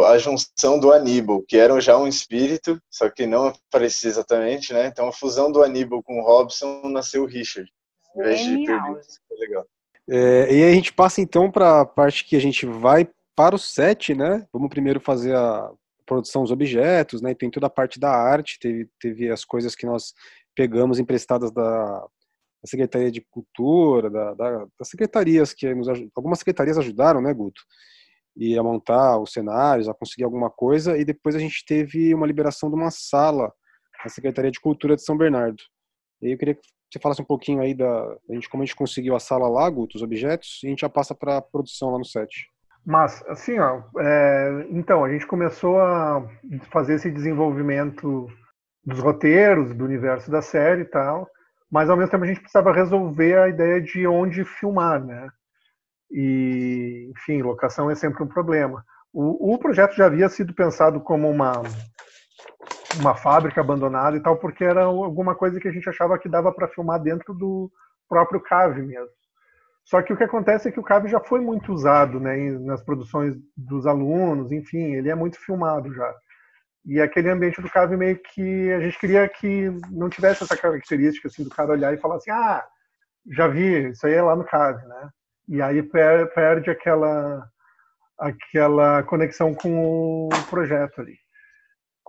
A junção do Aníbal, que era já um espírito, só que não aparecia exatamente, né? Então a fusão do Aníbal com o Robson nasceu o Richard. Em vez de perder, legal.
É, e aí a gente passa então para a parte que a gente vai para o set, né? Vamos primeiro fazer a produção dos objetos, né? E tem toda a parte da arte, teve, teve as coisas que nós pegamos emprestadas da, da Secretaria de Cultura, da, da, das secretarias que nos algumas secretarias ajudaram, né, Guto? E a montar os cenários, a conseguir alguma coisa, e depois a gente teve uma liberação de uma sala na Secretaria de Cultura de São Bernardo. E aí eu queria que você falasse um pouquinho aí da a gente, como a gente conseguiu a sala lá, Guto, os objetos, e a gente já passa para a produção lá no set.
Mas, assim, ó, é, então, a gente começou a fazer esse desenvolvimento dos roteiros, do universo da série e tal, mas ao mesmo tempo a gente precisava resolver a ideia de onde filmar, né? E, enfim, locação é sempre um problema. O, o projeto já havia sido pensado como uma, uma fábrica abandonada e tal, porque era alguma coisa que a gente achava que dava para filmar dentro do próprio CAV mesmo. Só que o que acontece é que o CAV já foi muito usado né, nas produções dos alunos, enfim, ele é muito filmado já. E aquele ambiente do CAV meio que a gente queria que não tivesse essa característica assim, do cara olhar e falar assim, ah, já vi, isso aí é lá no CAV, né? E aí perde aquela, aquela conexão com o projeto ali.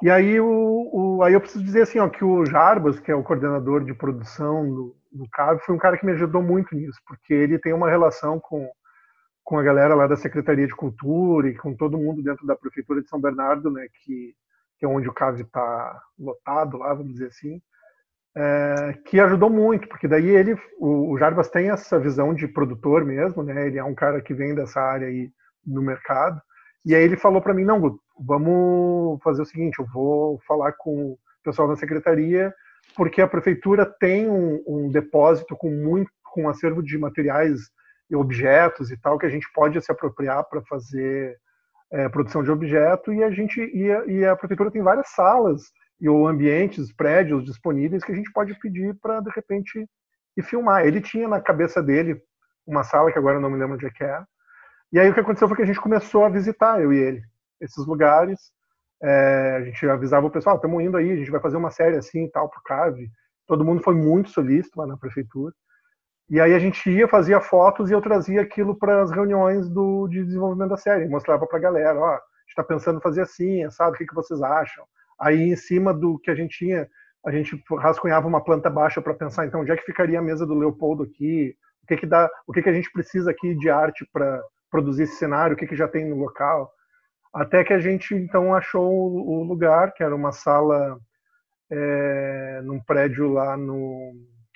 E aí, o, o, aí eu preciso dizer assim, ó, que o Jarbas, que é o coordenador de produção do, do CAV, foi um cara que me ajudou muito nisso, porque ele tem uma relação com, com a galera lá da Secretaria de Cultura e com todo mundo dentro da Prefeitura de São Bernardo, né, que, que é onde o CAV está lotado lá, vamos dizer assim, é, que ajudou muito, porque daí ele, o, o, Jarbas tem essa visão de produtor mesmo, né, ele é um cara que vem dessa área aí no mercado, e aí ele falou para mim, não, Guto, vamos fazer o seguinte, eu vou falar com o pessoal da secretaria, porque a prefeitura tem um, um depósito com muito, com um acervo de materiais e objetos e tal que a gente pode se apropriar para fazer é, produção de objeto e a gente e a, e a, prefeitura tem várias salas e ou ambientes, prédios disponíveis que a gente pode pedir para de repente ir filmar. Ele tinha na cabeça dele uma sala que agora não me lembro onde é que é. E aí o que aconteceu foi que a gente começou a visitar eu e ele esses lugares. É, a gente avisava o pessoal, estamos indo aí, a gente vai fazer uma série assim e tal pro CAV. Todo mundo foi muito solícito lá na prefeitura. E aí a gente ia, fazia fotos e eu trazia aquilo para as reuniões do, de desenvolvimento da série. Mostrava para a galera, ó, a gente está pensando em fazer assim, sabe, o que, que vocês acham? Aí em cima do que a gente tinha, a gente rascunhava uma planta baixa para pensar, então, onde é que ficaria a mesa do Leopoldo aqui? O que que dá, o que que a gente precisa aqui de arte para produzir esse cenário? O que que já tem no local? Até que a gente então achou o lugar, que era uma sala é, num prédio lá no.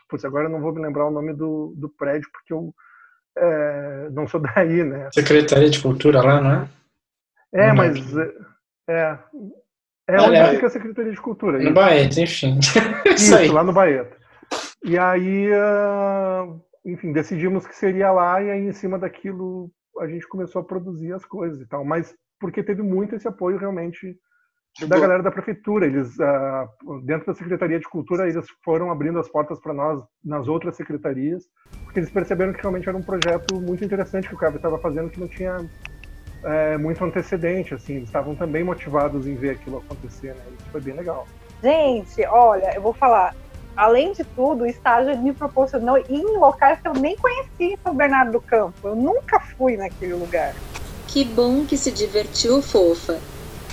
Putz, agora eu não vou me lembrar o nome do, do prédio, porque eu é, não sou daí, né?
Secretaria de Cultura lá, não é?
É, não mas. É, é onde é, fica a Secretaria de Cultura.
No Baeta, enfim.
Isso, Isso lá no Baeta. E aí, uh, enfim, decidimos que seria lá, e aí em cima daquilo a gente começou a produzir as coisas e tal. Mas porque teve muito esse apoio realmente da galera da prefeitura. Eles, uh, dentro da Secretaria de Cultura, eles foram abrindo as portas para nós nas outras secretarias, porque eles perceberam que realmente era um projeto muito interessante que o CAB estava fazendo, que não tinha é, muito antecedente, assim. Eles estavam também motivados em ver aquilo acontecer, né? Isso foi bem legal.
Gente, olha, eu vou falar. Além de tudo, o estágio me proporcionou ir em locais que eu nem conhecia São Bernardo do Campo. Eu nunca fui naquele lugar.
Que bom que se divertiu, fofa.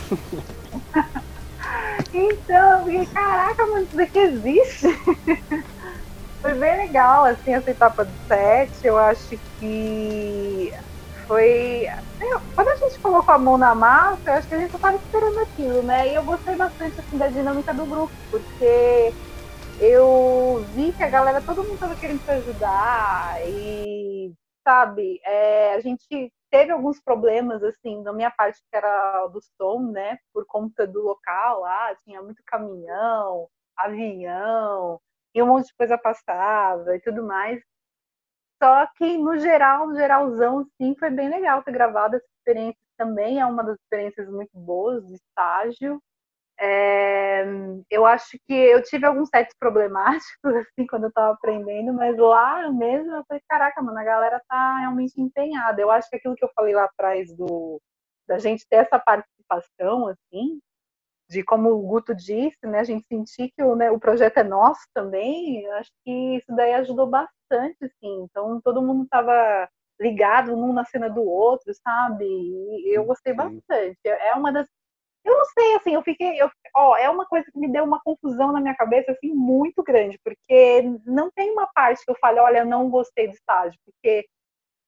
então, caraca, mas isso aqui existe? foi bem legal, assim, essa etapa do set. Eu acho que foi. Quando a gente colocou a mão na massa, eu acho que a gente estava esperando aquilo, né? E eu gostei bastante assim, da dinâmica do grupo, porque eu vi que a galera, todo mundo estava querendo se ajudar e, sabe, é, a gente teve alguns problemas, assim, da minha parte, que era do som, né? Por conta do local lá, tinha muito caminhão, avião, e um monte de coisa passava e tudo mais. Só que, no geral, no geralzão, sim, foi bem legal ter gravado essa experiência também. É uma das experiências muito boas de estágio. É, eu acho que eu tive alguns sets problemáticos, assim, quando eu estava aprendendo, mas lá mesmo eu falei, caraca, mano, a galera tá realmente empenhada. Eu acho que aquilo que eu falei lá atrás do da gente ter essa participação, assim, de como o Guto disse, né, a gente sentir que o, né, o projeto é nosso também, eu acho que isso daí ajudou bastante, assim. Então todo mundo estava ligado um na cena do outro, sabe? E eu gostei bastante. É uma das eu não sei, assim, eu fiquei. Eu, ó, é uma coisa que me deu uma confusão na minha cabeça, assim, muito grande, porque não tem uma parte que eu fale, olha, não gostei do estágio, porque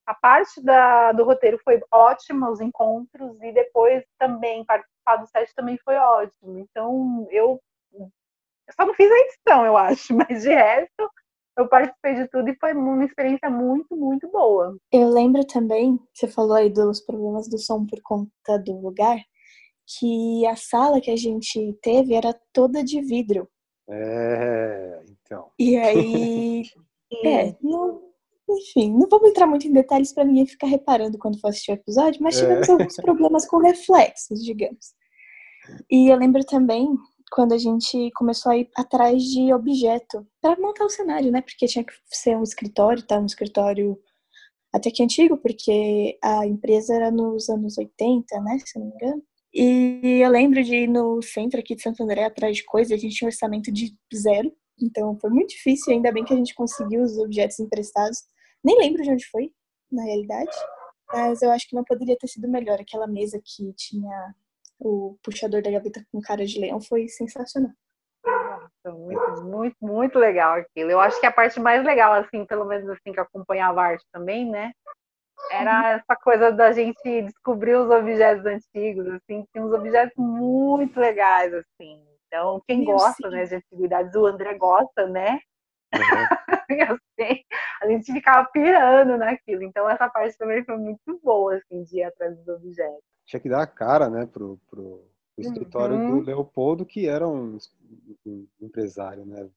a parte da, do roteiro foi ótima, os encontros, e depois também participar do set também foi ótimo. Então, eu, eu só não fiz a edição, eu acho, mas de resto, eu participei de tudo e foi uma experiência muito, muito boa.
Eu lembro também, você falou aí dos problemas do som por conta do lugar que a sala que a gente teve era toda de vidro.
É, então.
E aí. é, Enfim, não vamos entrar muito em detalhes para ninguém ficar reparando quando for assistir o episódio, mas tivemos
É.
alguns problemas com reflexos, digamos. E eu lembro também quando a gente começou a ir atrás de objeto para montar o cenário, né? Porque tinha que ser um escritório, tá? Um escritório até que antigo, porque a empresa era nos anos 80, né? Se não me engano. E eu lembro de ir no centro aqui de Santo André atrás de coisas, a gente tinha um orçamento de zero, então foi muito difícil, ainda bem que a gente conseguiu os objetos emprestados. Nem lembro de onde foi, na realidade, mas eu acho que não poderia ter sido melhor. Aquela mesa que tinha o puxador da gaveta com cara de leão foi sensacional.
Nossa, muito, muito, muito legal aquilo. Eu acho que a parte mais legal, assim, pelo menos assim, que acompanhava a arte também, né? Era essa coisa da gente descobrir os objetos antigos, assim, tinha uns objetos muito legais, assim. Então, quem
Meu,
gosta,
sim.
né, de antiguidades, o André gosta, né?
Uhum.
Eu sei. A gente ficava pirando naquilo. Então, essa parte também foi muito boa, assim, de ir atrás dos objetos.
Tinha que dar a cara, né, pro, pro, pro escritório
Uhum.
do Leopoldo, que era um, um empresário, né,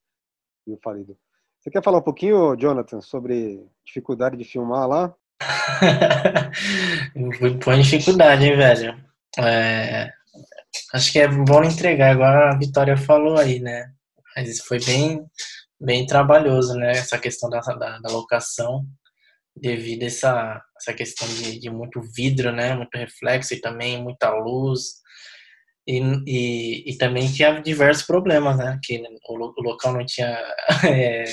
meio falido. Você quer falar um pouquinho, Jonathan, sobre dificuldade de filmar lá?
Põe dificuldade, hein, velho. É, acho que é bom entregar, igual a Vitória falou aí, né? Mas foi bem, bem trabalhoso, né? Essa questão da, da, da locação, devido a essa, essa questão de, de muito vidro, né? Muito reflexo e também muita luz. E, e, e também tinha diversos problemas, né? Que o, o local não tinha é,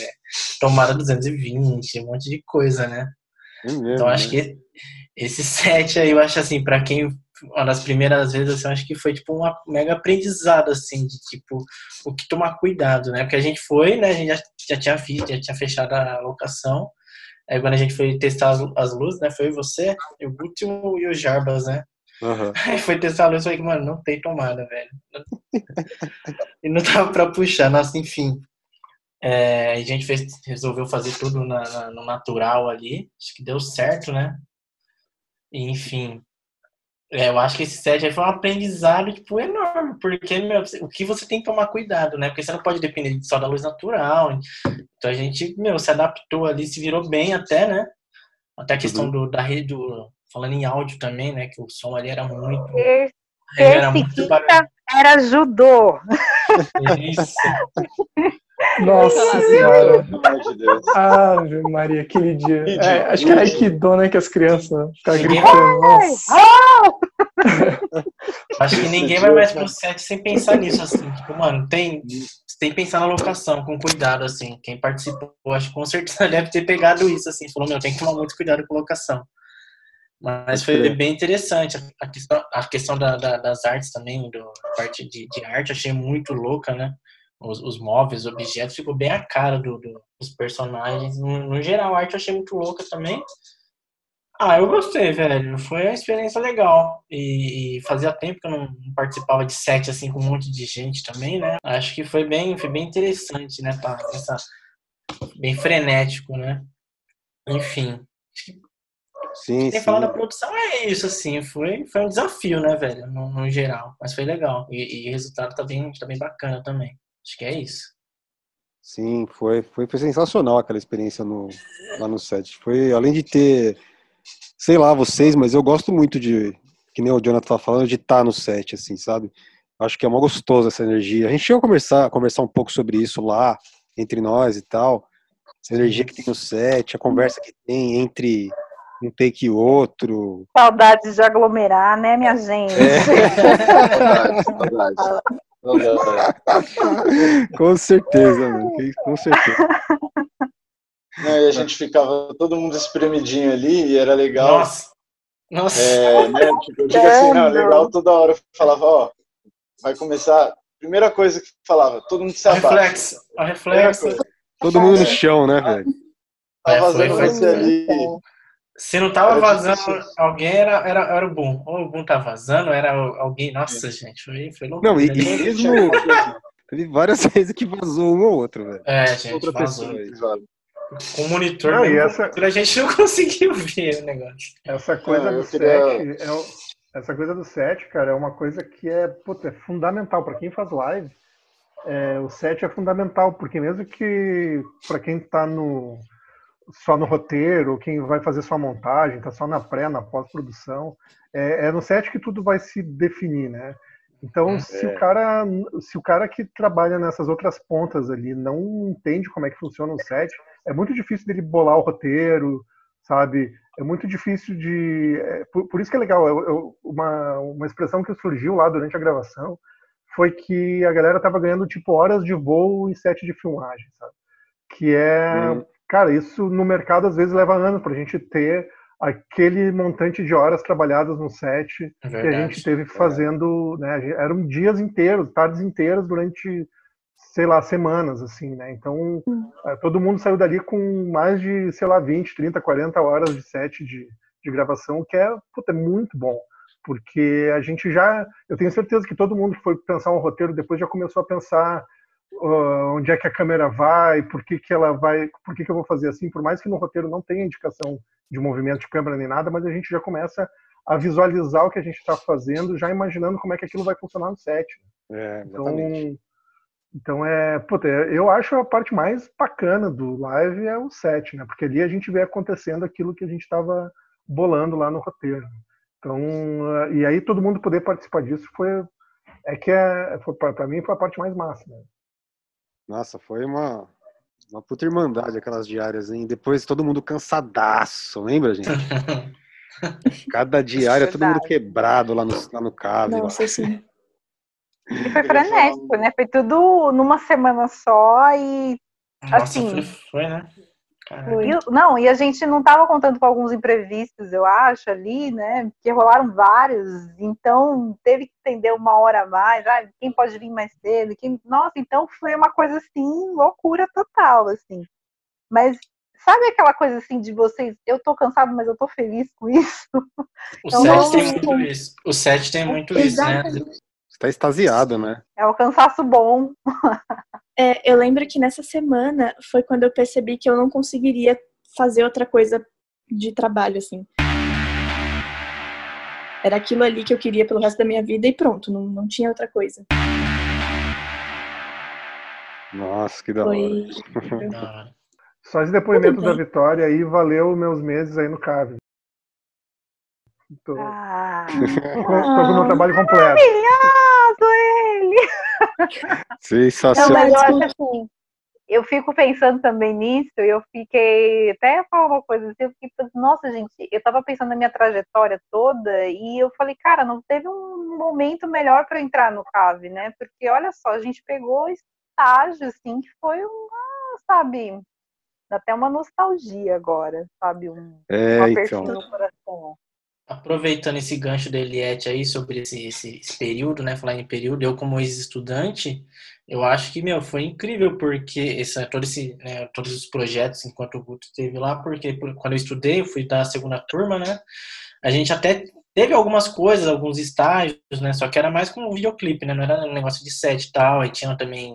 tomada 220, um monte de coisa, né?
É mesmo,
Então acho
né?
que esse set aí, eu acho assim, pra quem uma das primeiras vezes, assim, eu acho que foi tipo um mega aprendizado, assim, de tipo, o que tomar cuidado, né? Porque a gente foi, né? A gente já, já tinha visto, já tinha fechado a locação. Aí quando a gente foi testar as, as luzes, né? Foi você, o Guto e o- Jarbas, né?
Aham.
Aí foi testar a luz e falei, mano, não tem tomada, velho. E não dava pra puxar, nossa, enfim. É, a gente fez, resolveu fazer tudo na- na- no natural ali. Acho que deu certo, né? E, enfim. é, eu acho que esse set aí foi um aprendizado, tipo, enorme. Porque, meu, o que você tem que tomar cuidado, né? Porque você não pode depender só da luz natural. Então a gente, meu, se adaptou ali, se virou bem até, né? Até a questão do, da rede, do, falando em áudio também, né? Que o som ali era muito.
Esse,
Era muito
era judô.
Isso.
Nossa senhora.
Pelo amor de Deus.
Ave Maria, aquele dia. É, acho que é
que
Aikido, né? Que as crianças ficam
Ninguém-
gritando. Nossa.
Acho que ninguém vai mais pro set sem pensar nisso, assim. Tipo, mano, tem, tem que pensar na locação, com cuidado, assim. Quem participou, acho que com certeza deve ter pegado isso, assim. Falou, meu, tem que tomar muito cuidado com locação. Mas foi bem interessante. A questão, a questão da, da- das artes também, do, a parte de, de arte, achei muito louca, né? Os, os móveis, os objetos, ficou bem a cara do, do- dos personagens. No, no geral, a arte eu achei muito louca também. Ah, eu gostei, velho. Foi uma experiência legal. E, e fazia tempo que eu não participava de set assim com um monte de gente também, né? Acho que foi bem, foi bem interessante, né? Tá, essa, bem frenético, né? Enfim.
Sim,
tem falando da produção é isso, assim. Foi, foi um desafio, né, velho? No, no geral. Mas foi legal. E, e o resultado tá bem, tá bem bacana também. Acho que é isso.
Sim, foi, foi, foi sensacional aquela experiência no, lá no set. Foi, além de ter, sei lá, vocês, mas eu gosto muito de, que nem o Jonathan tá falando, de estar no set, assim, sabe? Acho que é mó gostoso essa energia. A gente chegou a conversar, conversar um pouco sobre isso lá, entre nós e tal. Essa energia que tem no set, a conversa que tem entre um take e outro.
Saudades de aglomerar, né, minha gente?
Com certeza, mano. Com certeza.
Não, e a gente ficava todo mundo espremidinho ali e era legal.
Nossa! Nossa!
É, né? Tipo, eu digo assim, não, legal toda hora. Eu falava, ó, vai começar. Primeira coisa que falava, todo mundo se abaixa.
reflexo. O reflexo.
Todo mundo no chão, né, velho?
Tá
É, foi-
vazando
foi-
você ali.
Se não tava
Era
vazando
difícil.
alguém, era, era, era o Boom. Ou o Boom tá vazando, era alguém. Nossa, gente, foi, foi louco.
Não, e, e mesmo. Teve várias vezes que vazou um ou outro, velho.
É, gente,
Outra
vazou.
pessoa.
Com o monitor,
Não,
mesmo,
essa-
a gente não conseguiu ver o negócio.
Essa coisa
eu
do
queria-
set, é o- essa coisa do set, cara, é uma coisa que é, puta, é fundamental para quem faz live. é, o set é fundamental porque mesmo que para quem tá no só no roteiro, quem vai fazer sua montagem, está só na pré, na pós-produção. É, é, no set que tudo vai se definir, né? Então, é. se o cara, se o cara que trabalha nessas outras pontas ali não entende como é que funciona o set, é muito difícil dele bolar o roteiro, sabe? É muito difícil de. É, por, por, isso que é legal. Eu, eu, uma, uma expressão que surgiu lá durante a gravação foi que a galera tava ganhando tipo horas de voo em set de filmagem, sabe? Que é. Hum. Cara, isso no mercado às vezes leva anos pra gente ter aquele montante de horas trabalhadas no set é que a gente teve fazendo, né? Eram dias inteiros, tardes inteiras durante sei lá, semanas, assim, né? Então, hum. É, todo mundo saiu dali com mais de, sei lá, 20, 30, 40 horas de set de, de gravação, que é, puta, é muito bom. Porque a gente já, eu tenho certeza que todo mundo que foi pensar um roteiro depois já começou a pensar uh, onde é que a câmera vai, por que, que ela vai, por que, que eu vou fazer assim, por mais que no roteiro não tenha indicação de movimento de câmera nem nada, mas a gente já começa a visualizar o que a gente está fazendo, já imaginando como é que aquilo vai funcionar no set.
É,
então, então é, puta, eu acho a parte mais bacana do live é o set, né? Porque ali a gente vê acontecendo aquilo que a gente estava bolando lá no roteiro. Então, e aí todo mundo poder participar disso foi é que é, para mim foi a parte mais massa, né?
Nossa, foi uma uma puta irmandade aquelas diárias, hein? Depois todo mundo cansadaço, lembra, gente? Cada diária, todo mundo quebrado lá no, lá no cabo.
Nossa, sim.
E foi frenético, né? Foi tudo numa semana só e
Nossa,
assim.
Foi, foi né?
E, não, e a gente não estava contando com alguns imprevistos, eu acho, ali, né? Porque rolaram vários, então teve que estender uma hora a mais, ah, quem pode vir mais cedo, quem... nossa, então foi uma coisa assim, loucura total, assim. Mas sabe aquela coisa assim de vocês, eu tô cansado, mas eu tô feliz com isso?
O então, set tem muito isso. O set tem muito Exatamente. isso, né?
Você tá extasiado, né?
É o cansaço bom.
é, eu lembro que nessa semana foi quando eu percebi que eu não conseguiria fazer outra coisa de trabalho, assim. Era aquilo ali que eu queria pelo resto da minha vida e pronto, não, não tinha outra coisa.
Nossa, que da
foi...
hora. Só esse depoimento da Vitória aí valeu meus meses aí no CAV. Tô, ah. tô, com o meu trabalho completo.
Maravilhoso ele!
Sensacional.
Não, mas eu acho assim, eu fico pensando também nisso, eu fiquei, até falar uma coisa assim, eu fiquei pensando, nossa gente, eu tava pensando na minha trajetória toda e eu falei, cara, não teve um momento melhor para entrar no CAV, né? Porque olha só, a gente pegou estágio, assim, que foi uma, sabe, até uma nostalgia agora, sabe? Um,
é,
uma
então.
no coração
aproveitando esse gancho da Eliette aí sobre esse, esse, esse, período, né? Falar em período, eu como ex-estudante, eu acho que, meu, foi incrível, porque esse, todo esse, né, todos os projetos enquanto o Guto esteve lá, porque quando eu estudei, eu fui da segunda turma, né? A gente até teve algumas coisas, alguns estágios, né? Só que era mais como um videoclipe, né? Não era um negócio de set e tal, aí tinha também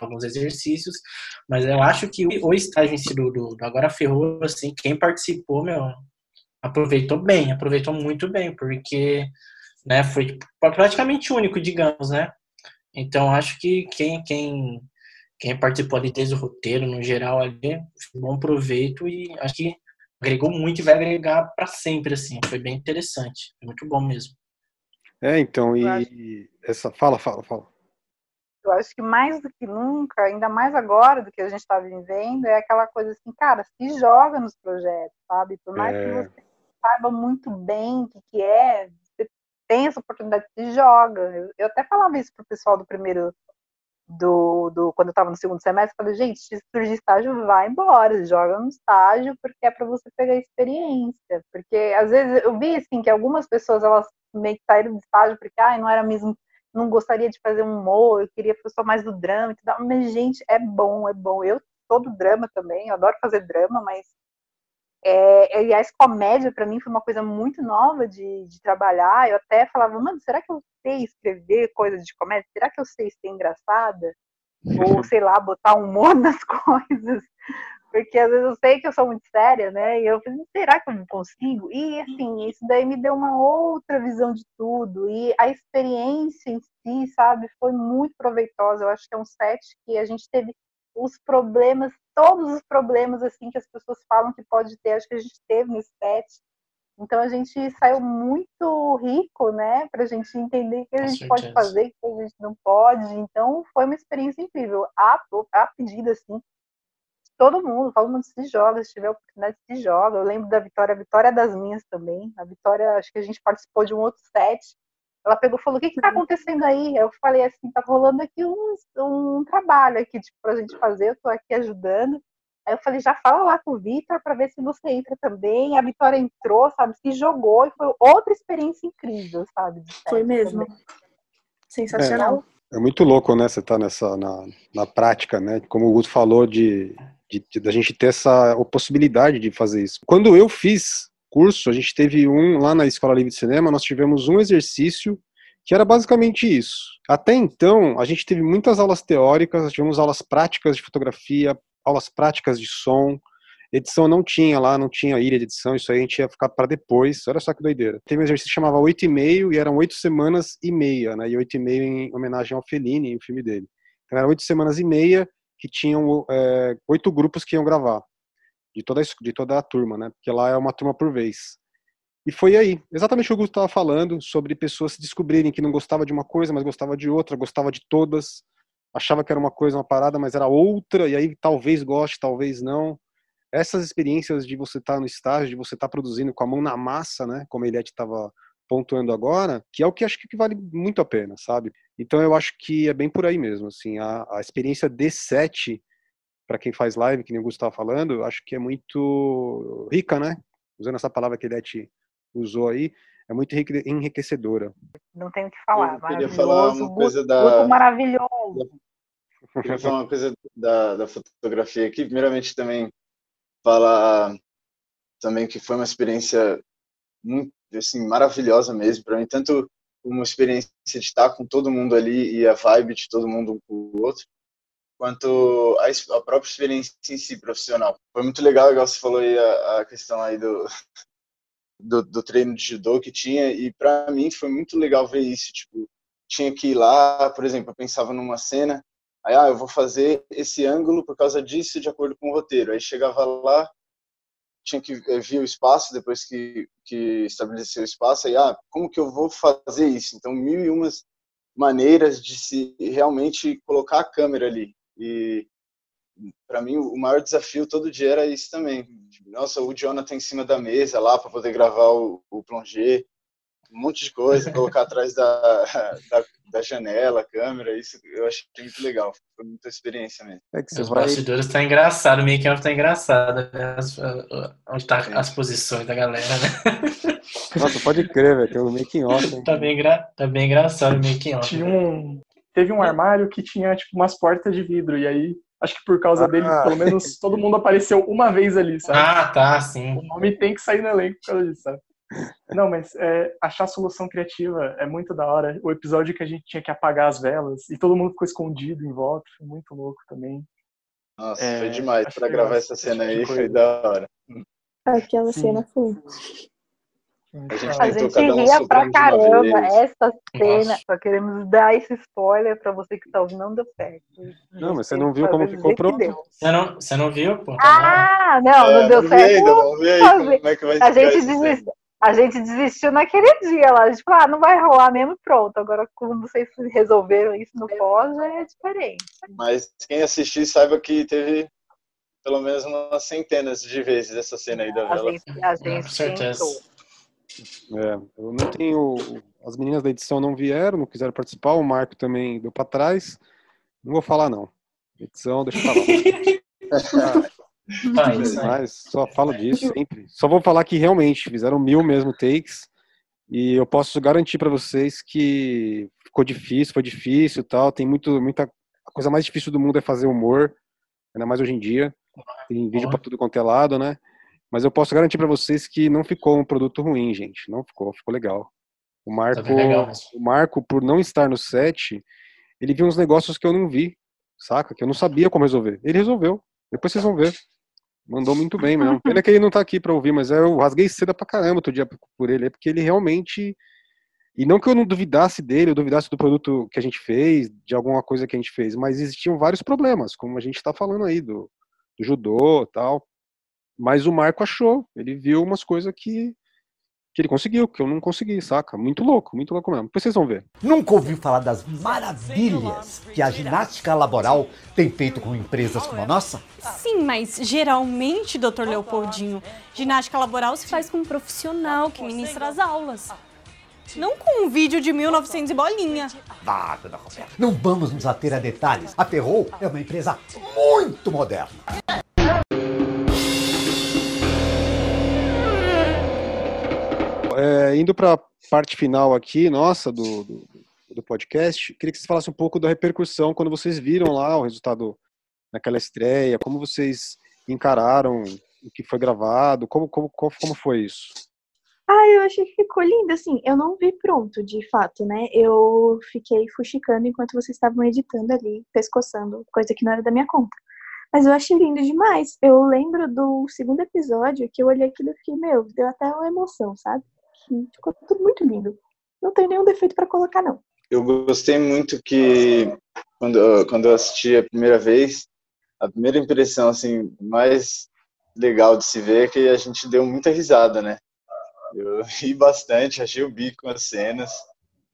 alguns exercícios, mas eu acho que o estágio em si do, do Agora Ferrou, assim, quem participou, meu, aproveitou bem, aproveitou muito bem, porque né, foi tipo, praticamente único, digamos, né? Então acho que quem, quem, quem participou ali desde o roteiro, no geral, ali, foi um bom proveito e acho que agregou muito e vai agregar para sempre, assim. Foi bem interessante, foi muito bom mesmo.
É, então, e essa. Fala, fala, fala.
Eu acho que mais do que nunca, ainda mais agora do que a gente está vivendo, é aquela coisa assim, cara, se joga nos projetos, sabe? Por mais é... que você saiba muito bem o que, que é, você tem essa oportunidade, se joga. Eu, eu até falava isso pro pessoal do primeiro, do, do quando eu estava no segundo semestre, falei, gente, se surgir estágio, vai embora, joga no estágio, porque é para você pegar experiência. Porque às vezes eu vi assim que algumas pessoas elas meio que saíram do estágio porque ah, não era mesmo não gostaria de fazer um humor, eu queria só mais do drama e tudo. Mas, gente, é bom, é bom. Eu sou do drama também, eu adoro fazer drama, mas é, aliás, comédia para mim foi uma coisa muito nova de, de, trabalhar. Eu até falava, mano, será que eu sei escrever coisas de comédia? Será que eu sei ser engraçada? Ou, sei lá, botar humor nas coisas? Porque às vezes eu sei que eu sou muito séria, né? E eu falei, será que eu não consigo? E assim, isso daí me deu uma outra visão de tudo. E a experiência em si, sabe, foi muito proveitosa. Eu acho que é um set que a gente teve os problemas, todos os problemas assim que as pessoas falam que pode ter, acho que a gente teve nesse set. Então a gente saiu muito rico, né, para a gente entender o que a gente
Com
pode
certeza.
fazer, o que a gente não pode. Então foi uma experiência incrível. A, a pedida assim, todo mundo, todo mundo se joga, se tiver oportunidade se joga. Eu lembro da Vitória, a Vitória é das minhas também. A Vitória, acho que a gente participou de um outro set. Ela pegou e falou: "O que que tá acontecendo aí?" Eu falei assim: "Tá rolando aqui um, um trabalho aqui tipo pra gente fazer, eu tô aqui ajudando". Aí eu falei: "Já fala lá com o Vitor para ver se você entra também". A Vitória entrou, sabe, se jogou e foi outra experiência incrível, sabe?
Foi mesmo.
também.
Sensacional.
É muito louco, né? Você tá nessa na, na prática, né? Como o Guto falou de, de, de da gente ter essa possibilidade de fazer isso. Quando eu fiz curso, a gente teve um lá na Escola Livre de Cinema, nós tivemos um exercício que era basicamente isso. Até então, a gente teve muitas aulas teóricas, tivemos aulas práticas de fotografia, aulas práticas de som. Edição não tinha lá, não tinha ilha de edição, isso aí a gente ia ficar para depois. Olha só que doideira. Teve um exercício que chamava oito e meio e eram oito semanas e meia, né? E oito e meio em homenagem ao Fellini, o filme dele. Então eram oito semanas e meia que tinham é, oito grupos que iam gravar de toda a, de toda a turma, né? Porque lá é uma turma por vez. E foi aí, exatamente o que o estava falando sobre pessoas se descobrirem que não gostava de uma coisa, mas gostava de outra, gostava de todas, achava que era uma coisa, uma parada, mas era outra, e aí talvez goste, talvez não. Essas experiências de você estar no estágio, de você estar produzindo com a mão na massa, né, como a Eliette estava pontuando agora, que é o que acho que vale muito a pena, sabe? Então eu acho que é bem por aí mesmo, assim, a, a experiência de set para quem faz live, que nem o Gustavo estava falando, eu acho que é muito rica, né? Usando essa palavra que a Eliette usou aí, é muito enrique- enriquecedora.
Não tenho o que falar.
Eu queria falar
Maravilhoso,
uma coisa da-
Guto maravilhoso.
Queria falar uma coisa da, da fotografia aqui. Primeiramente, também falar também que foi uma experiência muito assim maravilhosa mesmo para mim, tanto uma experiência de estar com todo mundo ali e a vibe de todo mundo um com o outro, quanto a, a própria experiência em si profissional. Foi muito legal, igual você falou aí a, a questão aí do, do do treino de judô que tinha e para mim foi muito legal ver isso, tipo, tinha que ir lá, por exemplo, eu pensava numa cena Aí, ah, eu vou fazer esse ângulo por causa disso, de acordo com o roteiro. Aí chegava lá, tinha que eh, ver o espaço, depois que, que estabeleceu o espaço, aí, ah, como que eu vou fazer isso? Então, mil e umas maneiras de se realmente colocar a câmera ali. E, para mim, o maior desafio todo dia era isso também. Tipo, Nossa, o Jonathan em cima da mesa lá para poder gravar o, o plongé, um monte de coisa, colocar atrás da, da, da janela, a câmera, isso eu achei muito legal. Foi muita experiência mesmo.
É que
Os
vai.
bastidores tá engraçado, o making off tá engraçado, né? As- onde tá
Sim.
as posições da galera, né?
Nossa, pode crer, velho. Tem um making off. hein?
Tá bem, tá bem engraçado o making off.
Tinha um, teve um armário que tinha tipo umas portas de vidro e aí acho que por causa dele,
Ah.
pelo menos todo mundo apareceu uma vez ali, sabe?
Ah, tá, sim.
O nome tem que sair no elenco por causa disso, sabe? Não, mas é, achar solução criativa é muito da hora. O episódio que a gente tinha que apagar as velas e todo mundo ficou escondido em volta, foi muito louco também.
Nossa,
É,
foi demais. Para gravar essa cena aí foi da hora.
Aquela
Sim.
cena foi.
A gente
A gente
cada um
ria pra caramba. Essa cena,
Nossa.
só queremos dar esse spoiler pra você que tá ouvindo, não deu certo. A
Não, mas você não viu como ficou pronto?
Você não, você não viu, pô? Tá.
Ah, não, não
É,
deu
aí,
certo.
vamos ver aí
fazer.
como é que vai
A gente, desistiu, a gente desistiu naquele dia lá. A gente falou, ah, não vai rolar mesmo, pronto. Agora, quando vocês resolveram isso no pós, já é diferente.
Mas quem assistir saiba que teve pelo menos umas centenas de vezes essa cena aí da
A
vela.
gente, a
Não,
gente
com certeza.
tentou.
É, eu não tenho. As meninas da edição não vieram, não quiseram participar. O Marco também deu pra trás. Não vou falar, não. Edição, deixa eu falar.
Tá, isso.
Mas só falo disso sempre. Só vou falar que realmente fizeram mil mesmo takes. E eu posso garantir pra vocês que ficou difícil, foi difícil e tal. Tem muito, muita. A coisa mais difícil do mundo é fazer humor, ainda mais hoje em dia. Tem vídeo pra tudo quanto é lado, né? Mas eu posso garantir pra vocês que não ficou um produto ruim, gente. Não ficou, ficou legal. O Marco,
Tá legal
o Marco, por não estar no set, ele viu uns negócios que eu não vi, saca? Que eu não sabia como resolver. Ele resolveu. Depois vocês vão ver. Mandou muito bem mesmo. Pena que ele não tá aqui pra ouvir, mas eu rasguei seda pra caramba outro dia por ele, porque ele realmente E não que eu não duvidasse dele, eu duvidasse do produto que a gente fez, de alguma coisa que a gente fez, mas existiam vários problemas, como a gente está falando aí do, do judô tal. Mas o Marco achou, ele viu umas coisas que, que ele conseguiu, que eu não consegui, saca? Muito louco, muito louco mesmo. Depois vocês vão ver.
Nunca ouviu falar das maravilhas que a ginástica laboral tem feito com empresas como a nossa?
Sim, mas geralmente, doutor Leopoldinho, ginástica laboral se faz com um profissional que ministra as aulas. Não com um vídeo de 1900 e bolinha.
Ah, dona Roberta, não vamos nos ater a detalhes. A Ferrou é uma empresa muito moderna.
É, indo para a parte final aqui, nossa, do, do, do, podcast, queria que vocês falassem um pouco da repercussão quando vocês viram lá o resultado naquela estreia, como vocês encararam o que foi gravado, como, como, como foi isso?
Ah, eu achei que ficou lindo, assim, eu não vi pronto, de fato, né? Eu fiquei fuxicando enquanto vocês estavam editando ali, pescoçando, coisa que não era da minha conta. Mas eu achei lindo demais. Eu lembro do segundo episódio que eu olhei aquilo e fiquei, meu, deu até uma emoção, sabe? Ficou tudo muito lindo. Não tem nenhum defeito para colocar, não.
Eu gostei muito que, quando, quando eu assisti a primeira vez, a primeira impressão, assim, mais legal de se ver é que a gente deu muita risada, né? Eu ri bastante, achei o bico com as cenas,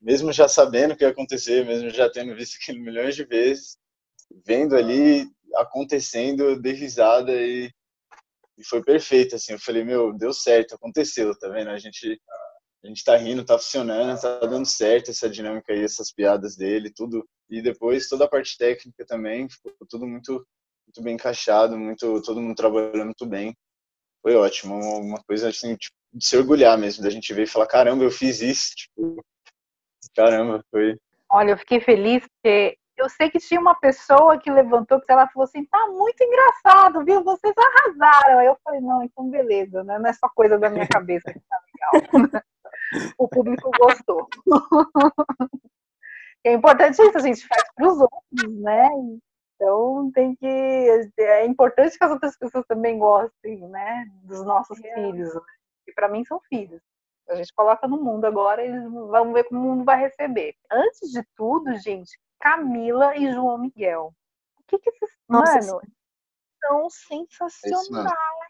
mesmo já sabendo o que ia acontecer, mesmo já tendo visto aquilo milhões de vezes, vendo ali acontecendo, eu dei risada e, e foi perfeito, assim, eu falei, meu, deu certo, aconteceu, tá vendo? A gente a gente tá rindo, tá funcionando, tá dando certo essa dinâmica aí, essas piadas dele, tudo. E depois toda a parte técnica também, ficou tudo muito, muito bem encaixado, muito, todo mundo trabalhando muito bem. Foi ótimo, uma coisa assim, tipo, de se orgulhar mesmo, da gente ver e falar, caramba, eu fiz isso, tipo, caramba, foi.
Olha, eu fiquei feliz porque eu sei que tinha uma pessoa que levantou, que ela falou assim, tá muito engraçado, viu? Vocês arrasaram. Aí eu falei, não, então beleza, né? Não é só coisa da minha cabeça que tá legal. o público gostou. é importante isso, a gente faz para os outros, né? Então tem que. É importante que as outras pessoas também gostem, né? Dos nossos é. filhos. Né? Que para mim são filhos. A gente coloca no mundo agora, eles vão ver como o mundo vai receber. Antes de tudo, gente, Camila e João Miguel. O que que esses. Nossa, mano, são sensacionais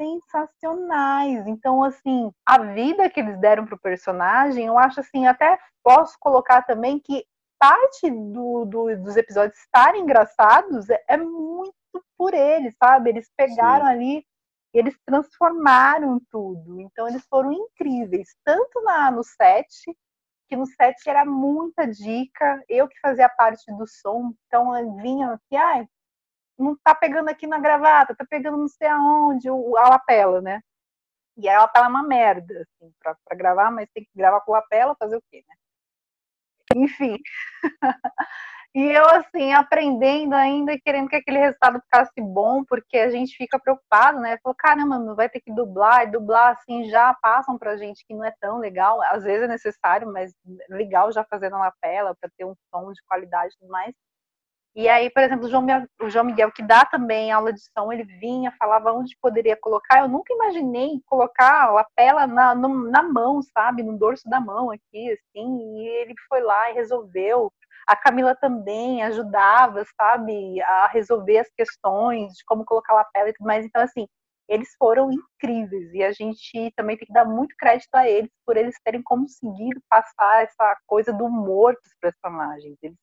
sensacionais. Então, assim, a vida que eles deram pro personagem, eu acho assim, até posso colocar também que parte do, do, dos episódios estarem engraçados é, é, muito por eles, sabe? Eles pegaram Sim. ali, eles transformaram tudo. Então, eles foram incríveis, tanto na, no set, que no set era muita dica, eu que fazia parte do som, então vinha aqui, ah, não tá pegando aqui na gravata, tá pegando não sei aonde, a lapela, né? E a lapela é uma merda, assim, pra, pra gravar, mas tem que gravar com lapela, fazer o quê, né? Enfim. e eu, assim, aprendendo ainda e querendo que aquele resultado ficasse bom, porque a gente fica preocupado, né? Falou, caramba, não vai ter que dublar, e dublar, assim, já passam pra gente que não é tão legal. Às vezes é necessário, mas legal já fazer na lapela, para ter um som de qualidade e tudo mais. E aí, por exemplo, o João, o João Miguel, que dá também aula de som, ele vinha, falava onde poderia colocar. Eu nunca imaginei colocar a lapela na, na mão, sabe? No dorso da mão aqui, assim. E ele foi lá e resolveu. A Camila também ajudava, sabe? A resolver as questões de como colocar a lapela e tudo mais. Então, assim, eles foram incríveis. E a gente também tem que dar muito crédito a eles por eles terem conseguido passar essa coisa do humor dos personagens. Eles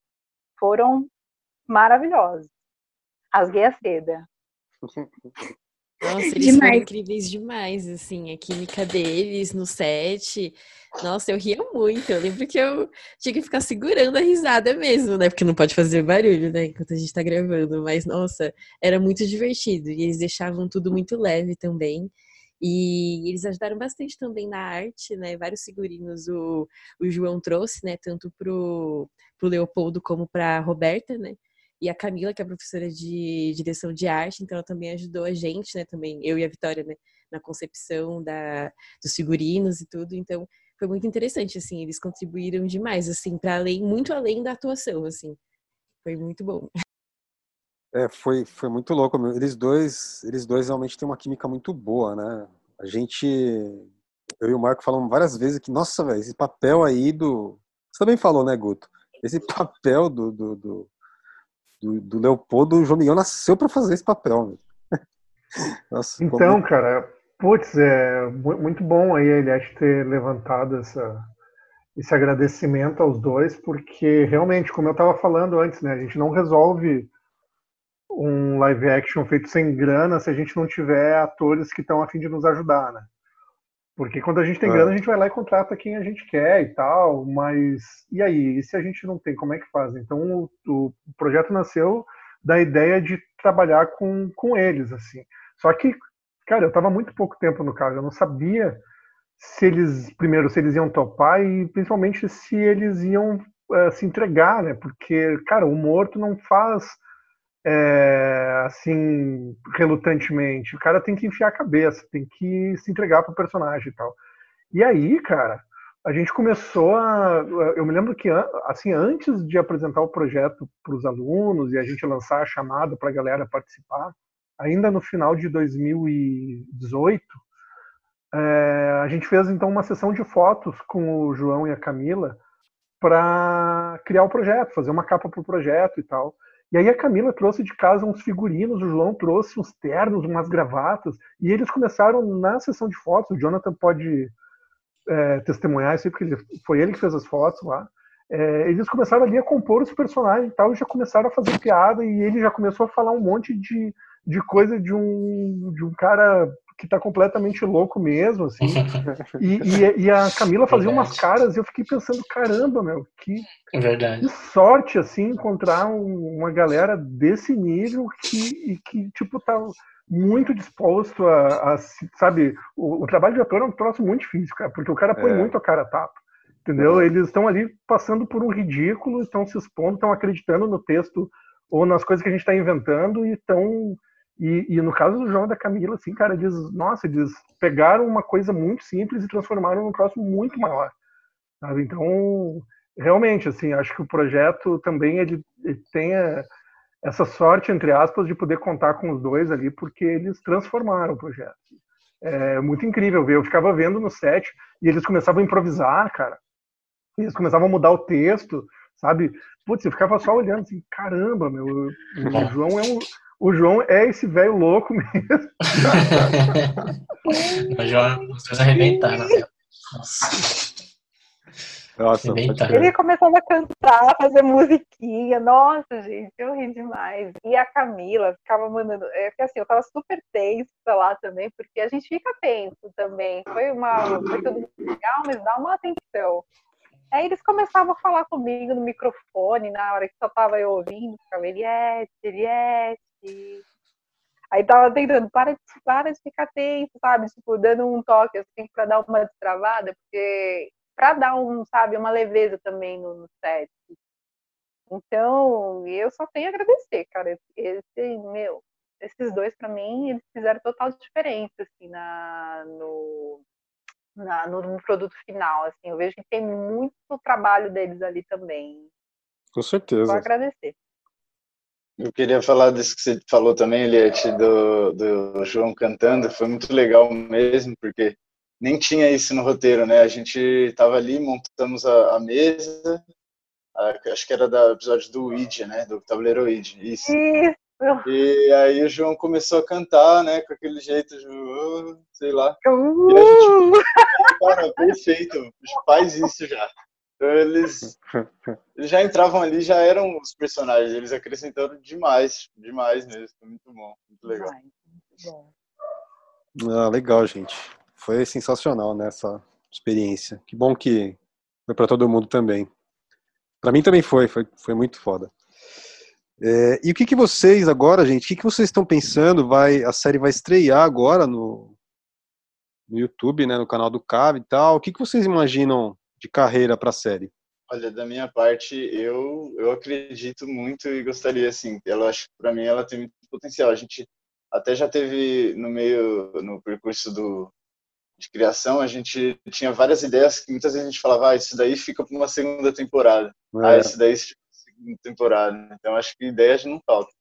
foram maravilhosos. Rasguei a seda.
Nossa, eles demais. foram incríveis demais, assim, a química deles no set. Nossa, eu ria muito. Eu lembro que eu tinha que ficar segurando a risada mesmo, né? Porque não pode fazer barulho, né? Enquanto a gente tá gravando. Mas, nossa, era muito divertido. E eles deixavam tudo muito leve também. E eles ajudaram bastante também na arte, né? Vários figurinos o, o João trouxe, né? Tanto pro, pro Leopoldo como pra Roberta, né? E a Camila, que é professora de direção de arte, então ela também ajudou a gente, né, também, eu e a Vitória, né, na concepção da, dos figurinos e tudo, então foi muito interessante, assim, eles contribuíram demais, assim, para além, muito além da atuação, assim, foi muito bom.
É, foi, foi muito louco, eles dois, eles dois realmente têm uma química muito boa, né, a gente, eu e o Marco falamos várias vezes que, nossa, velho, esse papel aí do. Você também falou, né, Guto? Esse papel do, do, do, do, do Leopoldo, o João Miguel nasceu para fazer esse papel.
Nossa, então, como... cara, putz, é muito bom aí a Eliette ter levantado essa, esse agradecimento aos dois, porque realmente, como eu estava falando antes, né, a gente não resolve um live action feito sem grana se a gente não tiver atores que estão a fim de nos ajudar, né? Porque quando a gente tem é. grana, a gente vai lá e contrata quem a gente quer e tal, mas e aí? E se a gente não tem, como é que faz? Então o, o projeto nasceu da ideia de trabalhar com, com eles, assim. Só que, cara, eu estava muito pouco tempo no cargo, eu não sabia se eles, primeiro, se eles iam topar e principalmente se eles iam uh, se entregar, né? Porque, cara, o morto não faz é, assim, relutantemente. O cara tem que enfiar a cabeça, tem que se entregar pro personagem e tal. E aí, cara, a gente começou a. Eu me lembro que, assim, antes de apresentar o projeto para os alunos e a gente lançar a chamada para a galera participar, ainda no final de 2018, é, a gente fez então uma sessão de fotos com o João e a Camila para criar o projeto, fazer uma capa para o projeto e tal. E aí a Camila trouxe de casa uns figurinos, o João trouxe uns ternos, umas gravatas, e eles começaram na sessão de fotos, o Jonathan pode é, testemunhar isso, porque ele, foi ele que fez as fotos lá. É, eles começaram ali a compor os personagens e tal, e já começaram a fazer piada, e ele já começou a falar um monte de, de coisa de um, de um cara que tá completamente louco mesmo, assim. E, e, e a Camila fazia Verdade. umas caras e eu fiquei pensando, caramba, meu, que,
Verdade.
que sorte, assim, encontrar um, uma galera desse nível que, que tipo, tá muito disposto a, a sabe, o, o, trabalho de ator é um troço muito difícil, cara, porque o cara põe é. muito a cara a tapa. Entendeu? Eles estão ali passando por um ridículo, estão se expondo, estão acreditando no texto ou nas coisas que a gente está inventando e estão e, e, no caso do João da Camila, assim, cara, eles, nossa, eles pegaram uma coisa muito simples e transformaram num próximo muito maior. Sabe? Então, realmente, assim, acho que o projeto também ele, ele tem a, essa sorte, entre aspas, de poder contar com os dois ali, porque eles transformaram o projeto. É muito incrível ver. Eu ficava vendo no set e eles começavam a improvisar, cara. Eles começavam a mudar o texto, sabe? Putz, eu ficava só olhando assim, caramba, meu, o João é um o João é esse velho louco mesmo.
o João, vocês arrebentaram. Né? Nossa.
Nossa, ele começava a cantar, fazer musiquinha. Nossa, gente, eu ri demais. E a Camila ficava mandando. É que assim, eu tava super tensa lá também, porque a gente fica tenso também. Foi uma. Foi tudo legal, mas dá uma atenção. Aí eles começavam a falar comigo no microfone, na hora que só tava eu ouvindo, ficava Eliette, Eliette. Aí tava tentando, para de, para de ficar tenso, sabe? Tipo, dando um toque assim pra dar uma destravada, porque pra dar um, sabe, uma leveza também no, no set. Então, eu só tenho a agradecer, cara. Esse, meu, esses dois, para mim, eles fizeram total diferença, assim, na, no, na, no, no, produto final, assim. Eu vejo que tem muito trabalho deles ali também.
Com certeza.
Só agradecer.
Eu queria falar disso que você falou também, Eliette, do, do João cantando. Foi muito legal mesmo, porque nem tinha isso no roteiro, né? A gente estava ali, montamos a, a mesa, a, acho que era do episódio do Ouija, né? Do tabuleiro Ouija, isso.
isso.
E aí o João começou a cantar, né? Com aquele jeito, de, sei lá. Uh! E a gente, cara, perfeito, faz isso já. Então eles, eles já entravam ali, já eram os personagens, eles acrescentaram demais, demais mesmo, foi muito bom, muito legal.
Ah, legal, gente. Foi sensacional nessa né, experiência. Que bom que foi para todo mundo também. Para mim também foi, foi, foi muito foda. É, e o que, que vocês agora, gente, o que, que vocês estão pensando? Vai, a série vai estrear agora no, no YouTube, né, no canal do Cave e tal. O que, que vocês imaginam de carreira para a série?
Olha, da minha parte, eu eu acredito muito e gostaria assim. Ela acho para mim ela tem muito potencial. A gente até já teve no meio no percurso do de criação, a gente tinha várias ideias que muitas vezes a gente falava, ah, isso daí fica para uma segunda temporada. É. Ah, isso daí fica para uma segunda temporada. Então acho que ideias não faltam.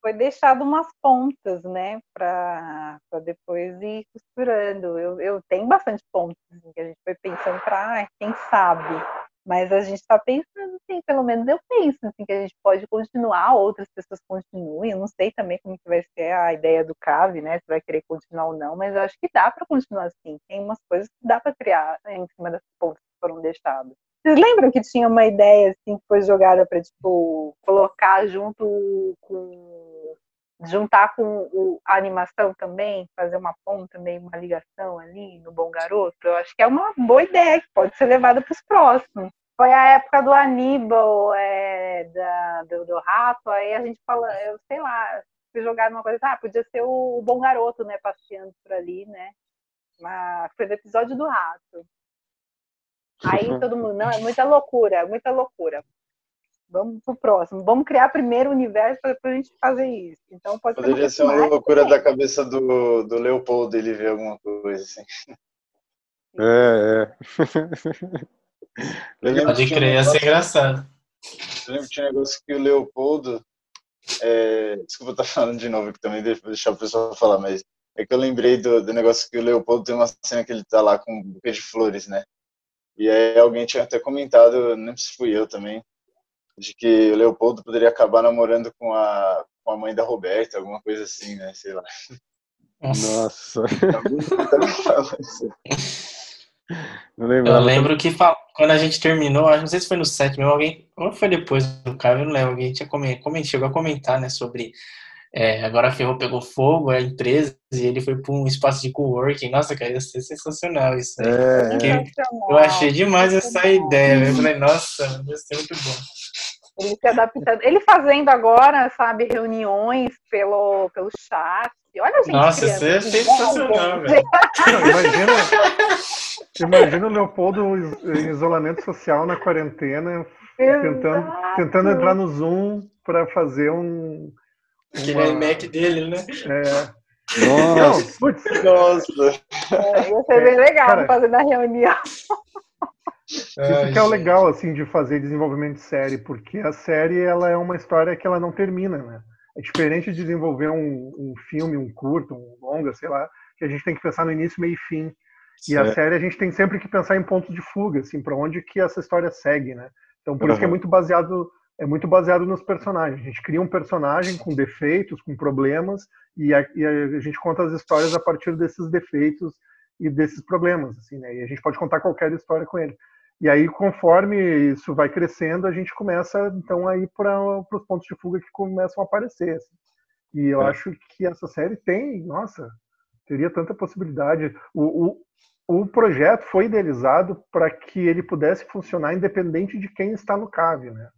Foi deixado umas pontas, né, para depois ir costurando. Eu, eu tenho bastante pontos assim, que a gente foi pensando para, quem sabe. Mas a gente está pensando, assim, pelo menos eu penso, assim, que a gente pode continuar, outras pessoas continuem. Eu não sei também como que vai ser a ideia do CAV, né, se vai querer continuar ou não, mas eu acho que dá para continuar assim. Tem umas coisas que dá para criar né, em cima das pontas que foram deixadas. Vocês lembram que tinha uma ideia assim que foi jogada para tipo colocar junto com juntar com o, a animação também, fazer uma ponta também, uma ligação ali no Bom Garoto? Eu acho que é uma boa ideia que pode ser levada para os próximos. Foi a época do Aníbal, é, da, do, do, rato, aí a gente fala, eu sei lá, se jogar numa coisa, ah, podia ser o, o Bom Garoto, né, passeando por ali, né? Mas foi do episódio do rato. Aí todo mundo, não, é muita loucura, muita loucura. Vamos pro próximo. Vamos criar primeiro o universo para a gente fazer isso. Então pode
Poderia ser uma loucura da cabeça do, do Leopoldo ele ver alguma coisa assim.
É,
é. Pode crer, ia ser engraçado.
Eu lembro que tinha um negócio que o Leopoldo. É, desculpa estar falando de novo, que também deixar o pessoal falar, mas é que eu lembrei do, do negócio que o Leopoldo tem uma cena que ele tá lá com um buquê de flores, né? E aí alguém tinha até comentado, não sei se fui eu também, de que o Leopoldo poderia acabar namorando com a, com a mãe da Roberta, alguma coisa assim, né? Sei lá.
Nossa.
não lembro. Eu lembro que quando a gente terminou, não sei se foi no sétimo, alguém, ou foi depois do cara, eu não lembro, alguém tinha comentado, chegou a comentar, né, sobre é, agora a Ferro pegou fogo, a empresa, e ele foi para um espaço de coworking. Nossa, cara, ia ser sensacional isso.
É.
Eu achei demais essa ideia. Eu falei, nossa, vai ser muito bom.
Ele se adaptando. Ele fazendo agora, sabe, reuniões pelo, pelo chat. Olha, gente.
Nossa, isso é sensacional, velho.
Imagina, imagina o Leopoldo em isolamento social na quarentena, tentando, tentando entrar no Zoom para fazer um
Aquele uma... iMac dele, né?
É.
Nossa.
putz,
nossa.
É, ia ser bem legal Cara, fazer na reunião.
Isso que é o legal, assim, de fazer desenvolvimento de série, porque a série, ela é uma história que ela não termina, né? É diferente de desenvolver um, um filme, um curto, um longa, sei lá, que a gente tem que pensar no início, meio e fim. E a série a gente tem sempre que pensar em pontos de fuga, assim, para onde que essa história segue, né? Então, por uhum. isso que é muito baseado é muito baseado nos personagens. A gente cria um personagem com defeitos, com problemas, e a, e a gente conta as histórias a partir desses defeitos e desses problemas, assim, né? E a gente pode contar qualquer história com ele. E aí, conforme isso vai crescendo, a gente começa, então, a ir para os pontos de fuga que começam a aparecer. Assim. E eu é. acho que essa série tem, nossa, teria tanta possibilidade. O, o, o projeto foi idealizado para que ele pudesse funcionar independente de quem está no CAV, né?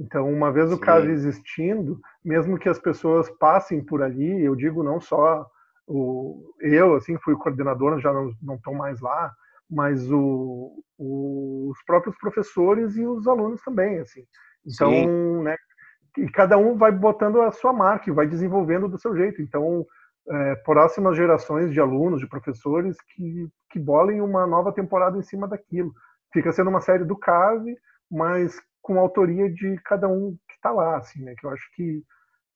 Então, uma vez Sim. o caso existindo, mesmo que as pessoas passem por ali, eu digo não só o, eu, assim, fui coordenador, já não estão mais lá, mas o, o, os próprios professores e os alunos também, assim. Então, Sim. né, e cada um vai botando a sua marca e vai desenvolvendo do seu jeito. Então, é, próximas gerações de alunos, de professores que, que bolem uma nova temporada em cima daquilo. Fica sendo uma série do CAVE, mas com a autoria de cada um que está lá, assim, né? Que eu acho que,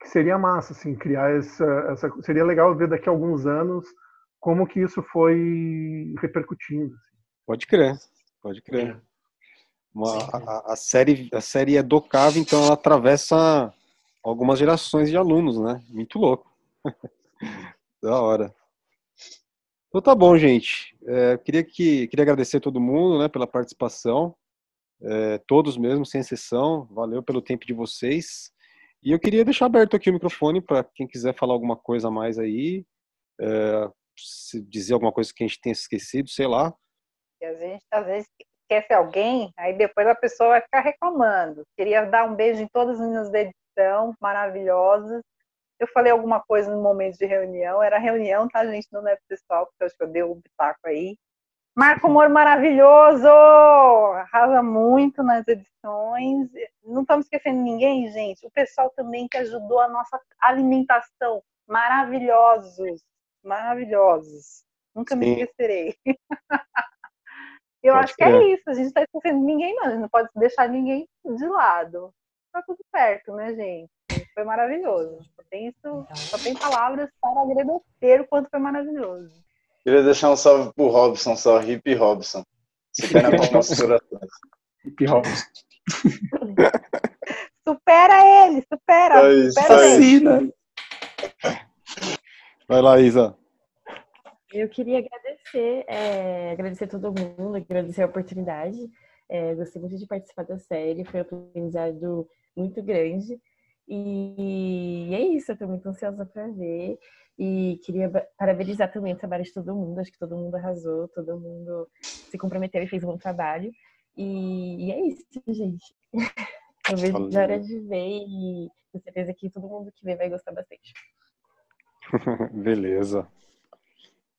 que seria massa, assim, criar essa, essa, seria legal ver daqui a alguns anos como que isso foi repercutindo. Assim.
Pode crer, pode crer. Uma, a, a, série a série é do Cave, então ela atravessa algumas gerações de alunos, né? Muito louco. da hora. Então tá bom, gente. É, queria que queria agradecer a todo mundo, né, pela participação é, todos mesmo, sem exceção. Valeu pelo tempo de vocês. E eu queria deixar aberto aqui o microfone para quem quiser falar alguma coisa a mais aí, é, dizer alguma coisa que a gente tenha esquecido, sei lá.
E a gente às vezes esquece alguém, aí depois a pessoa vai ficar reclamando. Queria dar um beijo em todas as meninas da edição, maravilhosas. Eu falei alguma coisa no momento de reunião, era reunião, tá, gente? Não é pessoal, porque eu acho que eu dei um pitaco aí. Marco Moro maravilhoso! Arrasa muito nas edições. Não estamos esquecendo ninguém, gente. O pessoal também que ajudou a nossa alimentação. Maravilhosos. Maravilhosos. Nunca Sim. me esquecerei. Eu pode acho que é isso. A gente está esquecendo ninguém, não. A gente não pode deixar ninguém de lado. Tá tudo certo, né, gente? foi maravilhoso. Só tem, isso, só tem palavras para agradecer o quanto foi maravilhoso.
Queria deixar um salve pro Robson, só Hip Robson. Você tá na nossos corações.
Hip Robson.
supera ele, supera.
É isso,
supera
é
ele.
Vai lá, Isa.
Eu queria agradecer, é, agradecer todo mundo, agradecer a oportunidade. É, gostei muito de participar da série, foi um aprendizado muito grande. E é isso, eu estou muito ansiosa para ver. E queria parabenizar também o trabalho de todo mundo, acho que todo mundo arrasou, todo mundo se comprometeu e fez um bom trabalho. E, e é isso, gente. Eu vejo
Valeu.
a hora de ver e tenho certeza que todo mundo que vê vai gostar bastante.
Beleza.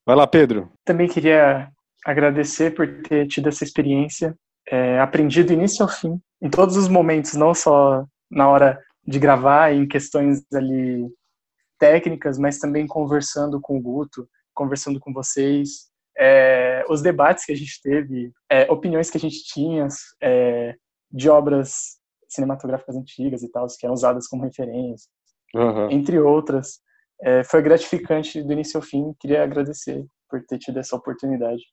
Vai lá, Pedro.
Também queria agradecer por ter tido essa experiência, é, aprendi do início ao fim, em todos os momentos, não só na hora de gravar, em questões ali técnicas, mas também conversando com o Guto, conversando com vocês, é, os debates que a gente teve, é, opiniões que a gente tinha é, de obras cinematográficas antigas e tal, que eram usadas como referência,
Aham.
entre outras. É, foi gratificante do início ao fim. Queria agradecer por ter tido essa oportunidade.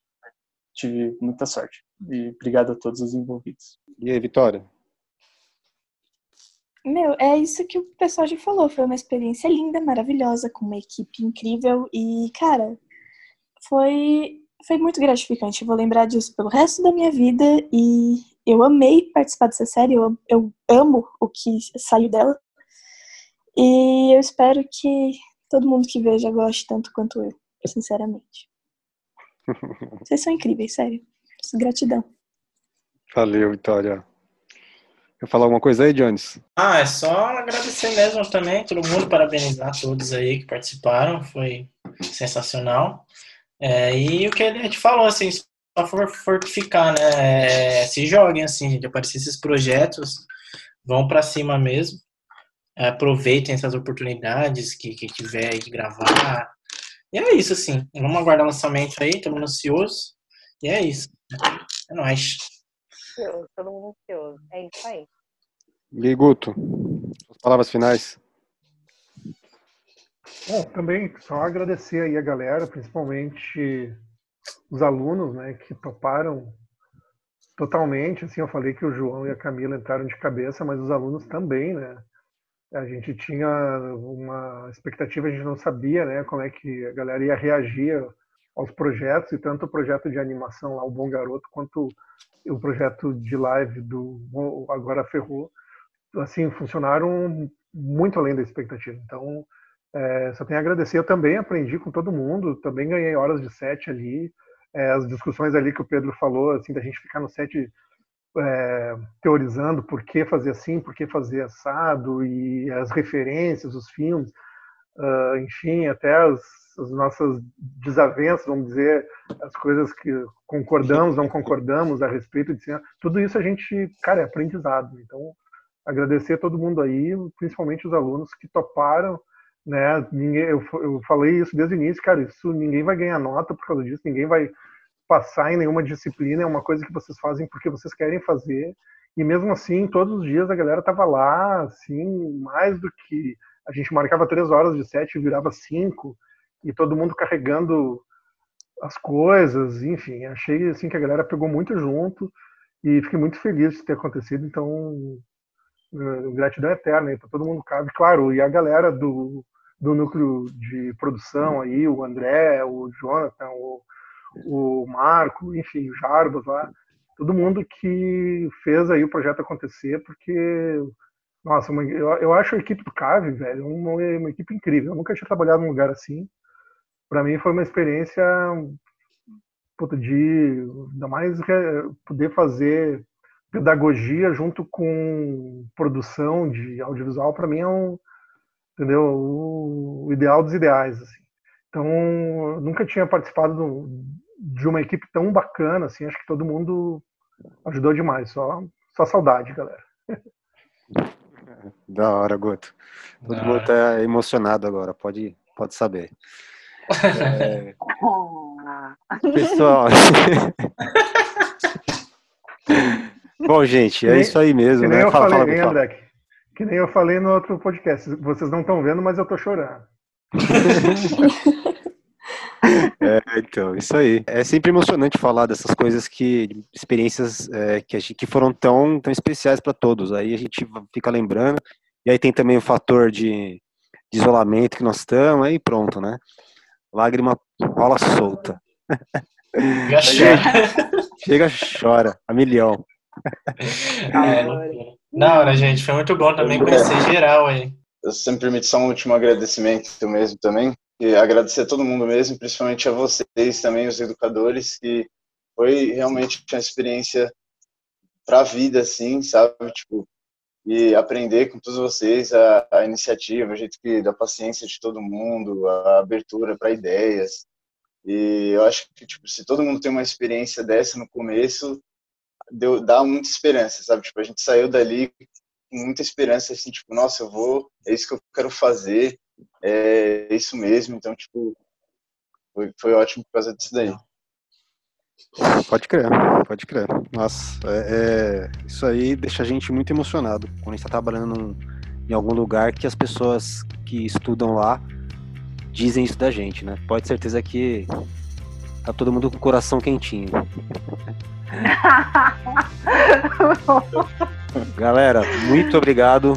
Tive muita sorte. E obrigado a todos os envolvidos.
E aí, Vitória?
Meu, é isso que o pessoal já falou. Foi uma experiência linda, maravilhosa, com uma equipe incrível. E, cara, foi, foi muito gratificante. Eu vou lembrar disso pelo resto da minha vida. E eu amei participar dessa série. Eu, eu amo o que saiu dela. E eu espero que todo mundo que veja goste tanto quanto eu, sinceramente. Vocês são incríveis, sério. Gratidão.
Valeu, Vitória. Quer falar alguma coisa aí, Jones?
Ah, é só agradecer mesmo também, todo mundo, parabenizar todos aí que participaram, foi sensacional. É, e o que a gente falou, assim, só for fortificar, né? É, se joguem, assim, de aparecer esses projetos, vão para cima mesmo. É, aproveitem essas oportunidades que, que tiver aí de gravar. E é isso, assim. Vamos aguardar o lançamento aí, todo mundo ansioso. E é isso. É nóis.
Ansioso, todo mundo ansioso. É isso aí.
Aí, Guto? Suas palavras finais?
Bom, também só agradecer aí a galera, principalmente os alunos, né, que toparam totalmente. Assim, eu falei que o João e a Camila entraram de cabeça, mas os alunos também, né? A gente tinha uma expectativa, a gente não sabia, né, como é que a galera ia reagir aos projetos, e tanto o projeto de animação lá, o Bom Garoto, quanto o projeto de live do Agora Ferrou, assim, funcionaram muito além da expectativa. Então, é, só tenho a agradecer. Eu também aprendi com todo mundo, também ganhei horas de set ali. É, as discussões ali que o Pedro falou, assim, da gente ficar no set é, teorizando por que fazer assim, por que fazer assado, e as referências, os filmes, ah, enfim, até as, as nossas desavenças, vamos dizer, as coisas que concordamos, não concordamos a respeito de cinema. Tudo isso a gente, cara, é aprendizado. Então, agradecer a todo mundo aí, principalmente os alunos que toparam né? Ninguém, eu, eu falei isso desde o início, cara. Isso ninguém vai ganhar nota por causa disso, ninguém vai passar em nenhuma disciplina. É uma coisa que vocês fazem porque vocês querem fazer. E mesmo assim, todos os dias a galera tava lá, assim, mais do que a gente marcava três horas de sete virava cinco, e todo mundo carregando as coisas, enfim, achei assim que a galera pegou muito junto e fiquei muito feliz de ter acontecido. Então, gratidão eterna aí para todo mundo cabe, claro, e a galera do, do núcleo de produção aí, o André, o Jonathan, o, o Marco, enfim, o Jarbas lá, todo mundo que fez aí o projeto acontecer, porque, nossa, uma- eu, eu acho a equipe do Cave, velho, uma, uma equipe incrível. Eu nunca tinha trabalhado num lugar assim. Para mim foi uma experiência puta, de ainda mais poder fazer pedagogia junto com produção de audiovisual para mim é um entendeu o, ideal dos ideais assim então eu nunca tinha participado do- de uma equipe tão bacana assim acho que todo mundo ajudou demais só só saudade galera
Da hora, Guto. Todo
Da
mundo
hora.
tá emocionado agora, pode, pode saber. É, pessoal. Bom, gente, é
nem-
isso aí mesmo,
que nem
né?
eu
Fala,
falei
fala,
hein,
fala.
André Que nem eu falei no outro podcast. Vocês não estão vendo, mas eu tô chorando.
É, então, isso aí. É sempre emocionante falar dessas coisas que, experiências é, que, a gente, que foram tão, tão especiais para todos. Aí a gente fica lembrando. E aí tem também o fator de, de isolamento que nós estamos, aí pronto, né? Lágrima rola solta.
Chora.
Chega, chora, a milhão.
É, na hora, gente. Foi muito bom também conhecer geral aí.
Eu sempre permito só um último agradecimento mesmo também. E agradecer a todo mundo mesmo, principalmente a vocês também, os educadores, que foi realmente uma experiência para a vida, assim, sabe? Tipo, e aprender com todos vocês a, a iniciativa, o jeito que da paciência de todo mundo, a abertura para ideias. E eu acho que tipo, se todo mundo tem uma experiência dessa no começo, deu, dá muita esperança, sabe? Tipo, a gente saiu dali com muita esperança, assim, tipo, nossa, eu vou, é isso que eu quero fazer, é isso mesmo. Então, tipo, foi, foi ótimo por causa disso daí.
Pode crer, pode crer. Nossa, é, é, isso aí deixa a gente muito emocionado quando a gente está trabalhando em algum lugar que as pessoas que estudam lá dizem isso da gente, né? Pode certeza que tá todo mundo com o coração quentinho. Galera, muito obrigado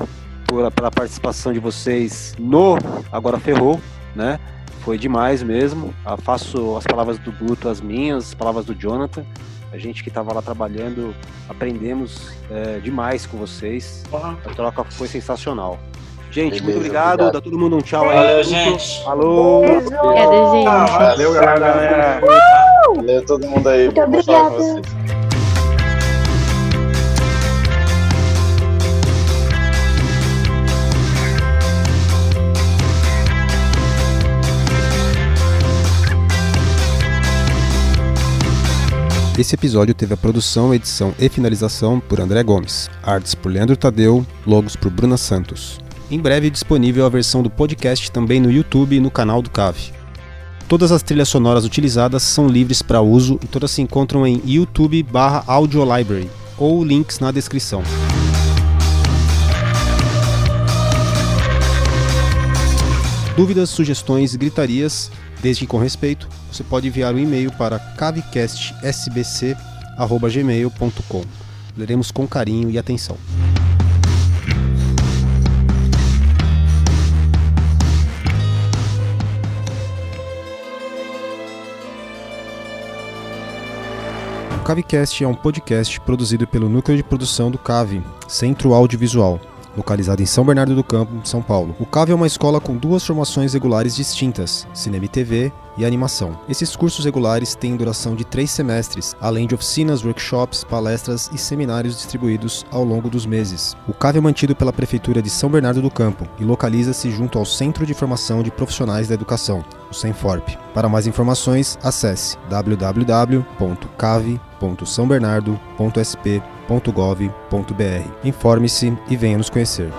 por, pela participação de vocês no Agora Ferrou, né? Foi demais mesmo. Eu ah, faço as palavras do Guto, as minhas, as palavras do Jonathan. A gente que estava lá trabalhando, aprendemos é, demais com vocês. A troca foi sensacional. Gente, Beleza, muito obrigado. obrigado. Dá todo mundo um tchau aí.
Valeu, gente.
Falou.
Obrigada, gente.
Valeu, galera. Valeu todo mundo aí.
Muito obrigada.
Esse episódio teve a produção, edição e finalização por André Gomes, artes por Leandro Tadeu, logos por Bruna Santos. Em breve disponível a versão do podcast também no YouTube e no canal do Cave. Todas as trilhas sonoras utilizadas são livres para uso e todas se encontram em youtube barra audiolibrary ou links na descrição. Dúvidas, sugestões e gritarias Desde que com respeito, você pode enviar um e-mail para cavecastsbc.gmail.com. Leremos com carinho e atenção. Cavecast é um podcast produzido pelo Núcleo de Produção do Cave, Centro Audiovisual localizado em São Bernardo do Campo, São Paulo. O CAV é uma escola com duas formações regulares distintas, cinema e TV e animação. Esses cursos regulares têm duração de três semestres, além de oficinas, workshops, palestras e seminários distribuídos ao longo dos meses. O CAV é mantido pela Prefeitura de São Bernardo do Campo e localiza-se junto ao Centro de Formação de Profissionais da Educação, o CENFORP. Para mais informações, acesse www.cave.sãobernardo.sp.gov.br. Informe-se e venha nos conhecer.